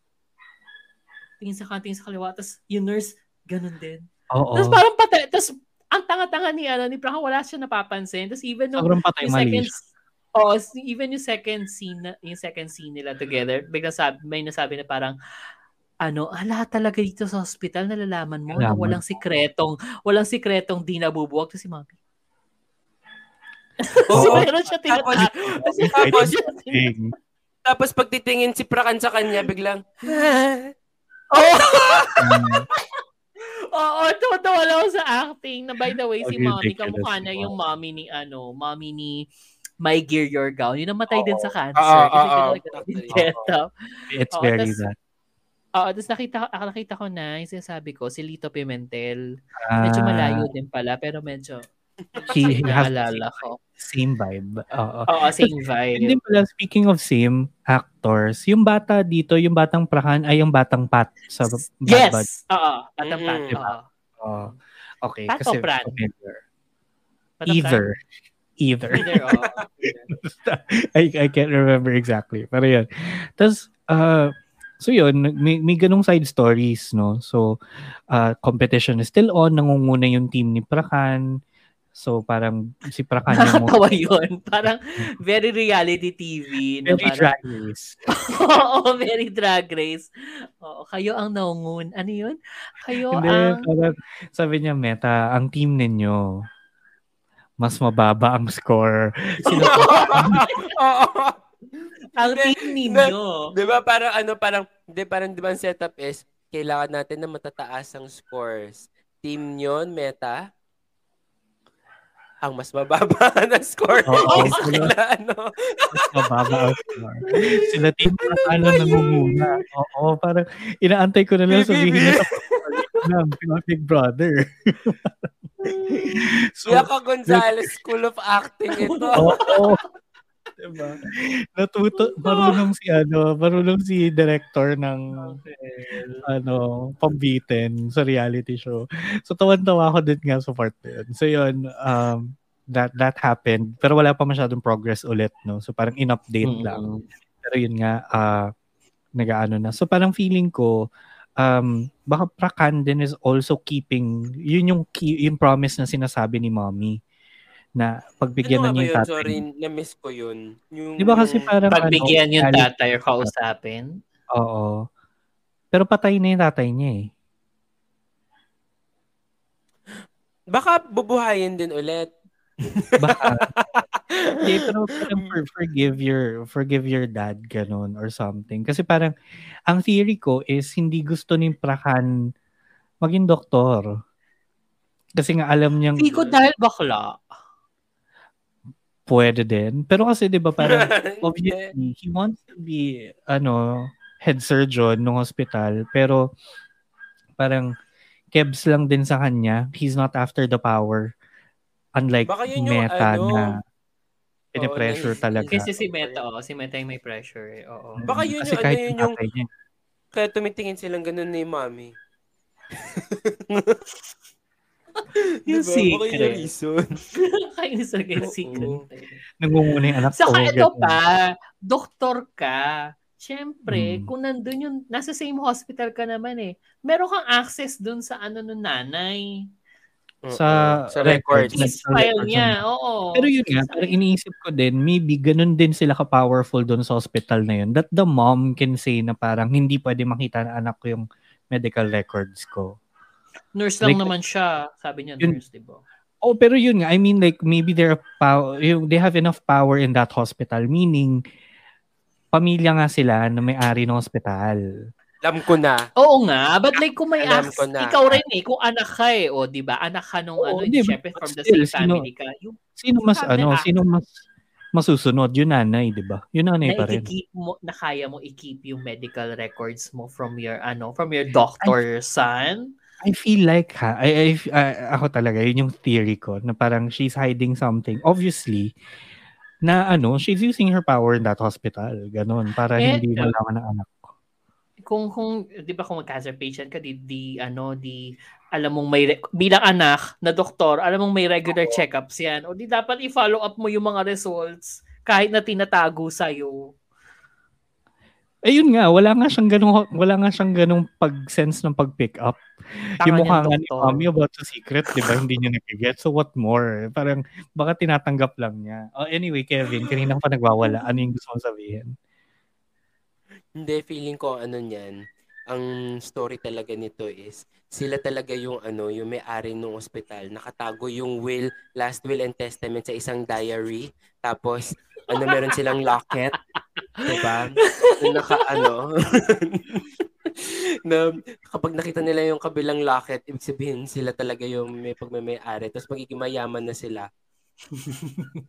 Tingin sa kanan, tingin sa kaliwa, tapos yung nurse, ganun din. oo Tapos parang patay, tapos ang tanga-tanga ni ano, ni Frank, wala siya napapansin. Tapos even patay yung mali second, oh, even yung second scene, na- yung second scene nila together, biglang sabi, may nasabi na parang, ano, lahat talaga dito sa hospital, nalalaman mo na Nalaman. walang sikretong, walang sikretong di nabubuwag. Tapos si Mami. Kasi Oo. meron siya tinatago. Kasi Tapos-. Tapos pag titingin si Prakan sa kanya, biglang, Oo, Mm. oo, tuwa-tuwa lang sa acting. Na by the way, si Oh, Mami, ridiculous kamukha na yung Mami ni, ano, Mami ni My Gear Your Gown. Yung namatay din sa cancer. Pinalagyan oo. ng binteta. it's very tas- that Oo, tapos nakita, ah, nakita ko na yung sinasabi ko, si Lito Pimentel. Medyo malayo din pala, pero medyo He, he has naalala ko. same vibe. Oo. Oo, same vibe. then pala, speaking of same actors, yung bata dito, yung batang Prakan ay yung batang Pat sa Bad Yes! Bad. Oo, Patang Pat. Mm-mm. Oo. Oh, okay. Pat kasi Pran? familiar. Patang Either. Either. Pran. Either, oo. I, I can't remember exactly. Pero yun. Tapos, uh, so yun, may, may ganong side stories, no? So, uh, competition is still on. Nangunguna yung team ni Prakan. So, parang si Prakan yung Nakakatawa yun. Parang very reality TV. Na very parang, drag race. Oo, very drag race. Oo, kayo ang naungun. Ano yun? Kayo Hindi, ang... parang sabi niya, Meta, ang team ninyo, mas mababa ang score. Sino Oo. Ang Hindi, team ninyo. Di ba parang ano, parang, di parang di ba ang setup is, kailangan natin na matataas ang scores. Team yon meta, ang mas mababa na score Oo. is sila, ano. mas mababa ang score. Sila team na ano nangunguna. Oo, parang inaantay ko na lang sabihin sa ng Big Brother. so, Yaka Gonzalez School of Acting ito. Oo. Diba? Natuto, marunong si ano, marunong si director ng ano, pambitin sa reality show. So tawan-tawa ako din nga sa part na yun. So yun, um, that that happened. Pero wala pa masyadong progress ulit, no? So parang in-update lang. Pero yun nga, uh, nag-ano na. So parang feeling ko, um, baka Prakan din is also keeping, yun yung, key, yung promise na sinasabi ni mommy na pagbigyan na ano ba niya yung yun? tatay. Sorry, na-miss ko yun. Yung, Di ba kasi parang Pagbigyan ano, yung tatay or kausapin. Oo. Pero patay na yung tatay niya eh. Baka bubuhayin din ulit. Baka. Hindi, pero parang for, forgive your forgive your dad ganun or something. Kasi parang ang theory ko is hindi gusto ni Prakan maging doktor. Kasi nga alam niyang Hindi ko dahil bakla. Pwede din. Pero kasi 'di ba parang obviously he wants to be ano head surgeon ng hospital pero parang kebs lang din sa kanya. He's not after the power. Unlike Baka yun yung Meta ano, na pinipressure nais- talaga. Kasi si Meta, oh, si Meta yung may pressure. eh. Oo. Baka yun Kasi yung- kahit ano yun yung yung- niya. Kaya tumitingin silang ganun ni mami. Yung Diba? Baka yun yung secret. reason. Kainis talaga yung secret. Nangunguna yung anak Saka ko. ito pa, doktor ka. Siyempre, Hmm. kung nandun yung, nasa same hospital ka naman eh, meron kang access dun sa ano nung nanay. Sa sa records. records. Case file niya, oo. Pero yun nga, parang iniisip ko din, maybe ganun din sila ka-powerful doon sa hospital na yun. That the mom can say na parang hindi pwede makita na anak ko yung medical records ko. Nurse lang Like- naman siya. Sabi niya Yun- nurse, di ba? Oh, pero yun nga, I mean like maybe they're power, yung, they have enough power in that hospital. Meaning, pamilya nga sila na may-ari ng hospital. Alam ko na. Oo nga, but like kung may Alam ko na. ikaw rin eh, kung anak ka eh, o di ba, anak ka nung Oo, ano, di ba? syempre But from the still, same sino- family ka, yung Sino mas ano, na- sino mas masusunod? Yung nanay, di ba? Yung nanay na pa rin. mo, na kaya mo i-keep yung medical records mo from your, ano, from your doctor, son. I feel like ha, I, I, I- ako talaga, yun yung theory ko, na parang she's hiding something. Obviously, na ano, she's using her power in that hospital. Ganon, para Eh, hindi malaman ng anak ko. Kung, kung, di ba kung cancer patient ka, di, di, ano, di, alam mong may, re- bilang anak na doktor, alam mong may regular checkups yan. O di dapat i-follow up mo yung mga results kahit na tinatago sa'yo. Eh yun nga, wala nga siyang ganung wala nga siyang ganung pag-sense ng pag-pick up. yung Tanga mukha niyang nga ni. Mami about sa secret, di ba? Hindi niya nagiget. So what more? Parang baka tinatanggap lang niya. Oh, anyway, Kevin, kanina ka pa nagwawala. Ano yung gusto mong sabihin? Hindi, feeling ko ano niyan. Ang story talaga nito is sila talaga yung ano, yung may-ari ng ospital. Nakatago yung will, last will and testament sa isang diary. Tapos ano meron silang locket, 'di ba? Na naka ano. na kapag nakita nila yung kabilang locket, ibig sabihin sila talaga yung may pagmamay-ari. Tapos magiging mayaman na sila.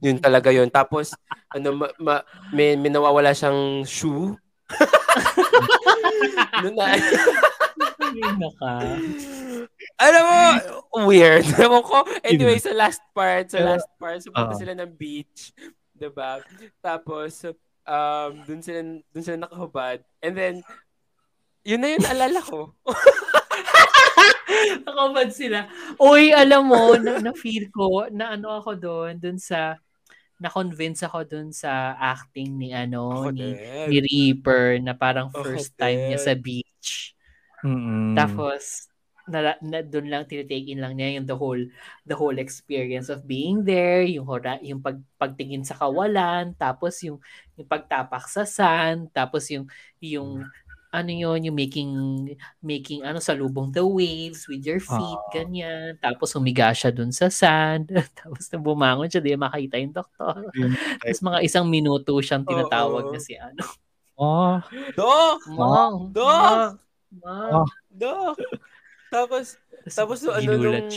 yun talaga yun. Tapos, ano, ma, ma- may, may nawawala siyang shoe. Noon na, naka. alam mo, weird. Ewan ko. Anyway, sa last part, sa last part, so Oo. sila ng beach. 'Di ba? Tapos, um, dun sila, dun sila nakahubad. And then, yun na yun, alala ko. Nakabad sila. Uy, alam mo, na, na-feel ko, na ano ako doon, doon sa, na-convince ako doon sa acting ni ano, Ako ni, din. ni Reaper, na parang Ako first time niya sa beach. Mm-mm. Tapos, na, na doon lang tinitake in lang niya yung the whole the whole experience of being there, yung hora, yung pag, pagtingin sa kawalan, tapos yung yung pagtapak sa sand, tapos yung yung ano yun, yung making making ano sa lubong the waves with your feet, Oo. ganyan. Tapos humiga siya dun sa sand. tapos nang bumangon siya, di makita yung doktor. Yung- Tapos mga isang minuto siyang tinatawag Oo. na si ano. Oh, Dok! Mom! Dok! Mom! Dok! Tapos, tapos nung ano, nung,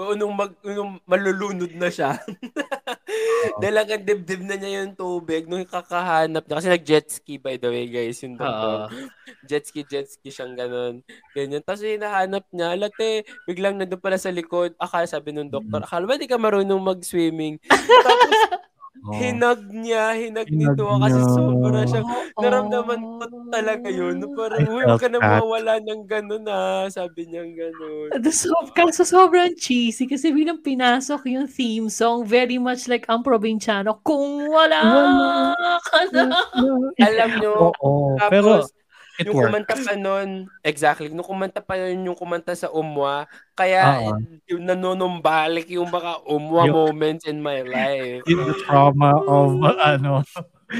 oo, nung, mag, nung malulunod na siya. Hanggang dibdib na niya yung tubig nung kakahanap niya. Kasi nag-jet ski, by the way, guys, yung doktor. Jet ski, jet ski siyang ganun. Ganyan. Tapos hinahanap niya, alate, biglang nandun pala sa likod. Akala sabi nung doktor, akala ba di ka marunong mag-swimming? Tapos, oh. hinag niya, hinag ni Hinag Dua kasi sobra siyang Oo. naramdaman ko talaga yun. Parang, uy, huwag ka na mawala ng ganun ah. Sabi niya ganun. The so, kaso sobrang cheesy kasi bilang pinasok yung theme song, very much like ang probinsyano, kung wala ka na. Alam nyo, Oo, pero tapos, it yung works. kumanta pa nun, exactly, nung kumanta pa yun yung kumanta sa Umwa, kaya Oo. yung nanonumbalik yung baka Umwa Yung- moments in my life. Yung the trauma of ano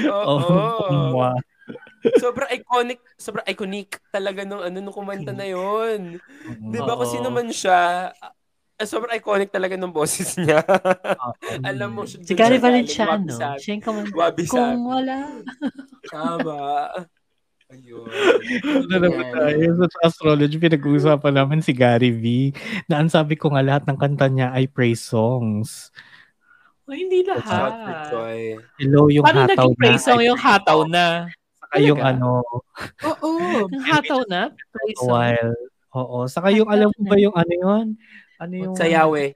of umwa. sobrang iconic, sobrang iconic talaga nung ano nung kumanta na yun. 'Di ba kung Oo. sino man siya, ah, sobrang iconic talaga ng boses niya. Alam mo, Si Gary Valenciano, siya yung kumanta. Kung wala. Tama. Ayun. Ano naman tayo sa astrology, pinag-uusapan namin si Gary V. Na ang sabi ko nga lahat ng kanta niya ay praise songs. O, hindi lahat. Hello, yung Paano hataw naging na. praise song yung hataw na? Saka yung ano, Oo. Yung hataw na? Praise song? while. Oo. Saka yung alam mo ba yung ano yun? Ano yung... Sa Yahweh.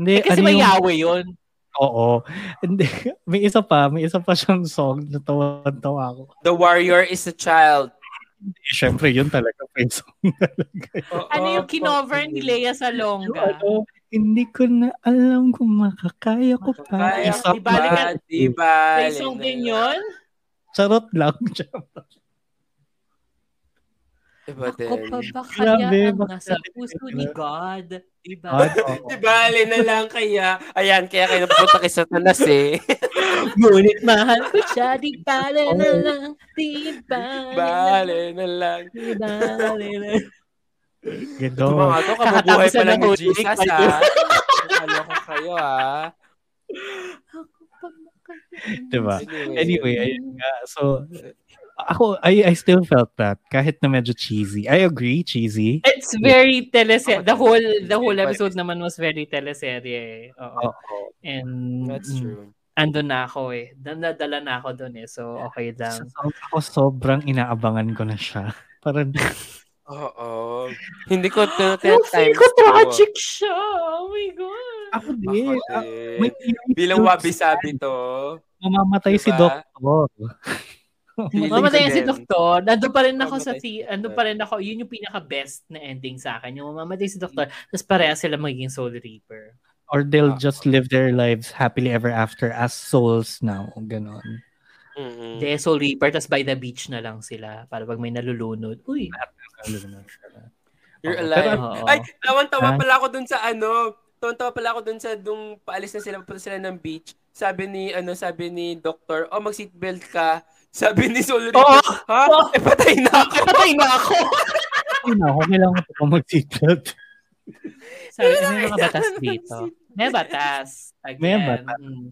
Hindi, Eh, kasi ano may yung... Yahweh yun. Oo. Hindi. May isa pa. May isa pa siyang song na tawa-tawa ako. The warrior is a child. Eh, Siyempre, yun talaga praise song talaga. Ano yung kinover ni Lea sa Longga? ano, hindi ko na alam kung makakaya ko pa. Kaya Isa Di ba? bali pa. ka- Di ba? Praise song din yun? Charot lang. Diba Ako din? pa ba kaya Grabe, ang bakit nasa natin puso ni God? Diba? God, oo. Di bali na lang kaya. Ayan, kaya kayo napunta kay Satanas eh. Ngunit mahal ko siya, di bale na lang, di bale na Bale na lang. di bale na Gado. Ito mga to, kabubuhay Kakatapos pa lang ni ng Jesus Holy ha. Nakaloka kayo ha. Ako pa ba kaya? Diba? Anyway. Anyway, ayun nga. So, ako, I, I still felt that. Kahit na medyo cheesy. I agree, cheesy. It's very teleserye. The whole the whole episode naman was very teleserye. Oo. Oo. And That's mm, true. andun na ako eh. Nadala na ako doon eh. So, okay So, lang. ako sobrang inaabangan ko na siya. Parang, Oo. Hindi ko to feel times ko tragic siya. Oh my God. ako Ako din. Ah, din. may feeling Bilang wabi-sabi to. Mamamatay si Diba? Doktor. Feeling Mamatay si. Doktor. Nandun pa rin ako sa Mamatay the, andun pa rin ako. Yun yung pinaka-best na ending sa akin. Yung mamamatay si Doktor. Tapos pareha sila magiging Soul Reaper. Or they'll just live their lives happily ever after as souls now. Ganon. Mm-mm. De Soul Reaper. Tapos by the beach na lang sila. Para pag may nalulunod. Uy. You're alive. Oo. Ay, tawan-tawa pala ako dun sa ano. Tawan-tawa pala ako dun sa dung paalis na sila, papunta sila ng beach. Sabi ni, ano, sabi ni doctor, oh, mag-seatbelt ka. Sabi ni Soul Reaper, Oo. ha? Eh, patay na ako. Patay na ako! Ay na, ako kailangan ko pa mag-seatbelt. Sabi, may mga batas dito. May batas. Again. May batas. Mm.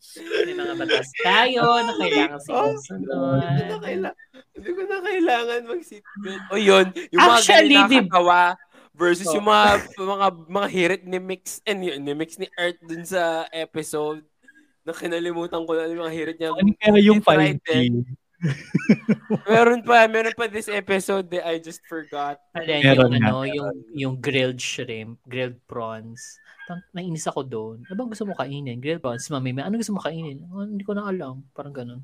May mga batas tayo na kailangan Oh, sinusunod. Hindi ko na kailangan, hindi ko na kailangan mag-seatbelt. O yun, yung mga Actually, ganyan di- nakakatawa versus Oh. yung mga mga mga hirit ni Mix and yun, ni Mix ni Earth dun sa episode na kinalimutan ko na yung mga hirit niya. Ano kaya yung He tried 5G? meron pa, meron pa this episode that I just forgot. Alin, Meron yung, nga. ano, yung, yung grilled shrimp, grilled prawns. Tang- Nainis ako doon. Ano bang gusto mo kainin? Grilled prawns. Mami, may ano gusto mo kainin? Oh, hindi ko na alam. Parang ganun.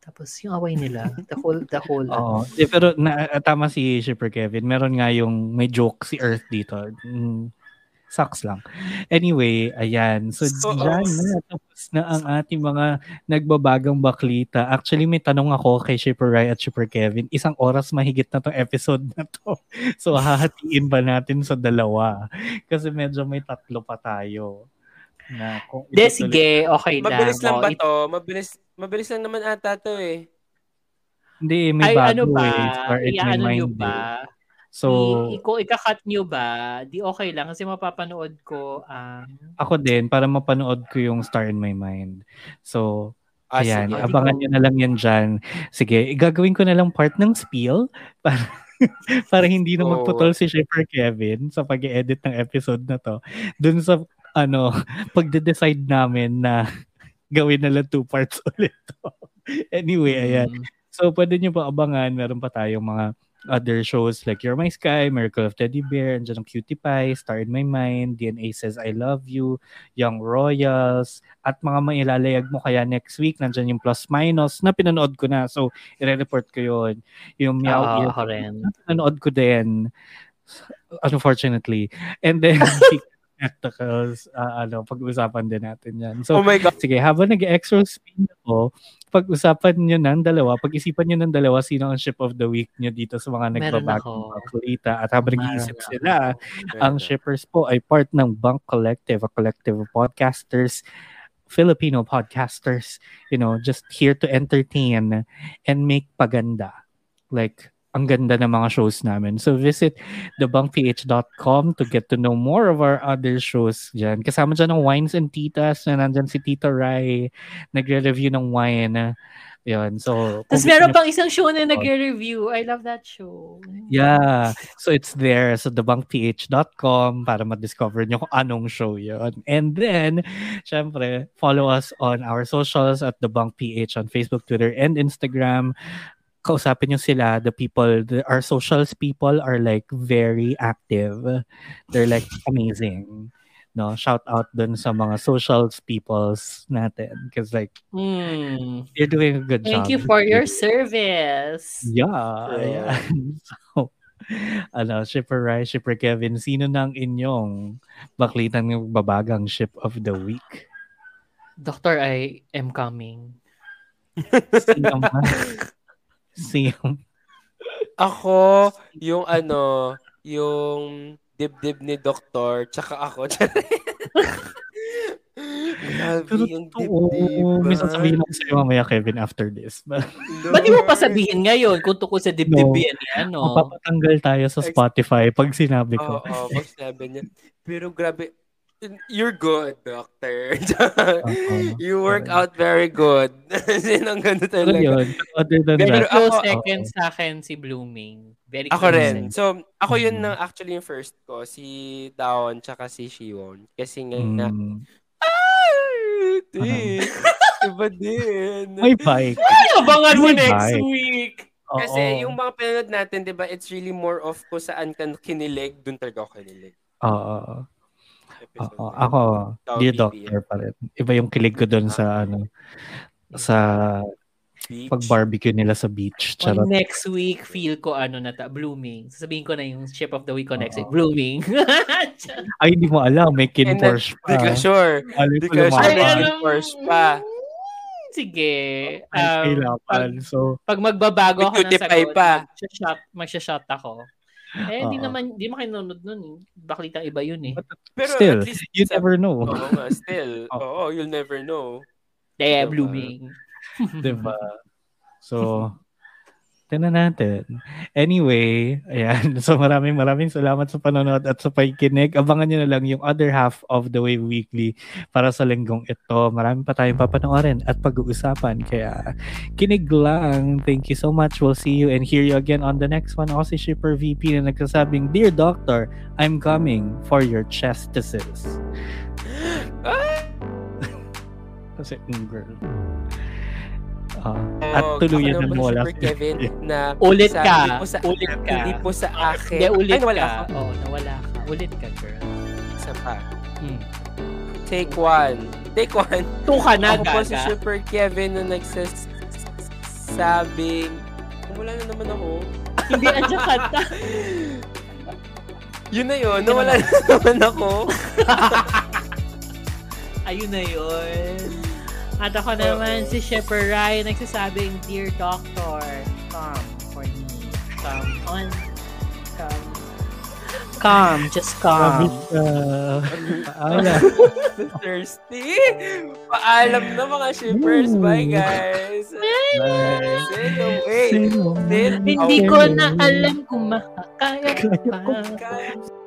Tapos yung away nila. The whole, the whole. Oo. Eh, pero na, tama si Shipper Kevin. Meron nga yung may joke si Earth dito. Mm, sucks lang. Anyway, ayan. So, So, dyan na. Tapos na ang ating mga nagbabagang baklita. Actually, may tanong ako kay Shipper Rai at Shipper Kevin. Isang oras mahigit na tong episode na to. So, hahatiin ba natin sa dalawa? Kasi medyo may tatlo pa tayo. Na kung De, sige, okay lang. Mabilis lang Oh, ba it- to? Mabilis, mabilis lang naman ata to eh. Hindi, may Ay, bago ano ba? eh. Start in my Iyaano nyo mind. ba? eh. So, I, kung ikakat nyo ba, di okay lang kasi mapapanood ko ang Ako din, para mapanood ko yung Star in My Mind. So, Ah, ayan, sige. abangan nyo na lang yan dyan. Sige, gagawin ko na lang part ng spiel para, para hindi na Oo. magputol si Shipper Kevin sa pag edit ng episode na to. Dun sa, ano, pagde-decide namin na gawin na lang two parts ulit to. anyway, ayan. Mm. So, pwede nyo pa abangan. Meron pa tayong mga other shows like You're My Sky, Miracle of Teddy Bear, andyan ang Cutie Pie, Star in My Mind, DNA Says I Love You, Young Royals, at mga mailalayag mo kaya next week, nandyan yung Plus Minus na pinanood ko na. So, i-report ko yun. Yung Meow Oo, Ear, pinanood ko din. Unfortunately. And then, spectacles, ah, ano, pag-usapan din natin yan. So, Oh my God. Sige, habang nag-extra spin ako, pag-usapan nyo ng dalawa, pag-isipan nyo ng dalawa sino ang ship of the week nyo dito sa mga Meron nagbabagong ako. baklita. At habang Meron nag-iisip ako. sila, ang shippers po ay part ng Bunk Collective, a collective of podcasters, Filipino podcasters, you know, just here to entertain and make paganda. Like, ang ganda ng mga shows namin. So visit thebunkph.com to get to know more of our other shows dyan. Kasama dyan ng Wines and Titas na nandyan si Tita Rai nagre-review ng wine. Yun. So, Tapos meron pang isang show na nagre-review. I love that show. Yeah. So it's there sa thebunkph.com para ma-discover nyo kung anong show yun. And then, syempre, follow us on our socials at thebunkph on Facebook, Twitter, and Instagram. Kausapin nyo sila, the people, the, our socials people are like very active. They're like amazing. No, shout out dun sa mga socials peoples natin because like Hmm. they're doing a good job. Thank you for your service. Yeah. ayan. So, ano, Shipper Rai, Shipper Kevin, sino nang inyong baklitan ng babagang ship of the week? Doctor, I am coming. Sino man? Sino? Ako, yung ano, yung dibdib ni Doktor, tsaka ako. Grabe, Pero yung dibdib. may ah. sasabihin ako sa'yo mamaya, Kevin, after this. Ba't di mo pa sabihin ngayon kung tungkol sa dibdib No. yan yan, no? Mapapatanggal tayo sa Spotify pag sinabi Oo, ko. oh, pag sinabi niya. Pero grabe, you're good, doctor. you work out very good. Sin ang ganda Pero talaga. yun, other than Pero that, Close ako- second sa akin si Blooming. Very Ako close rin. So, ako yun Mm. na actually yung first ko. Si Daon tsaka si Shiwon. Kasi nga, mm, na, ah, di, iba din. may bike. Abangan mo next bike. week. Kasi Oo. yung mga pinanood natin, di ba, it's really more of kung saan ka kinilig, dun talaga ako kinilig. Oo. Episode Oo. Ako, BB. doctor pa rin. Iba yung kilig ko doon sa ano sa Beach. pag-barbecue nila sa beach. On Charot. next week, feel ko ano na ta, Blooming. Sasabihin ko na yung ship of the week ko next week. Blooming. Ay, hindi mo alam. May kin Porsche Di ka pa. sure. Di ko ka sure. lumaban. Ay, alam- ano, first pa. Sige. Ay, Um, kailangan. pag, So, pag magbabago May ako ng sagot, pa. magsha-shot, magsha-shot ako. Eh, di Oo. naman, di mo kayo nanonood nun eh. Baklitang iba yun eh. Pero still, at least, you never know. Oo nga, still. Oo. Oo, you'll never know. Eh, Diba? Blooming. diba? So, tingnan natin. Anyway, ayan. So, maraming maraming salamat sa panonood at sa pakikinig. Abangan nyo na lang yung other half of The Wave Weekly para sa linggong ito. Marami pa tayong papanoorin at pag-uusapan. Kaya, kinig lang. Thank you so much. We'll see you and hear you again on the next one. Ako si Shipper VP na nagsasabing, Dear Doctor, I'm coming for your chestises. Ah! Kasi, mm, girl. Ah, at Oh, tuluyan mawala. Super Kevin na Ulit ka. Hindi po sa, Ulit ka. Hindi po sa akin. Hindi, ulit Ay, nawala ka. Oo, nawala ka. Ulit ka, girl. Isa pa. Hmm. Take one. Take one. Two ka na, Ako po si. Super Kevin na nagsasabing wala na naman ako. Hindi, andyan ka ta. Yun na yun. Nawala na naman ako. Ayun na yun. At ako naman si Shepard Ryan nagsasabing, Dear Doctor, come for me. Come on. Come. Come, just come. Uh, paalam. Thirsty. Paalam na mga shippers. Bye, guys. Bye. Sino? Sail Hindi ko na alam kung makakaya pa. Kaya-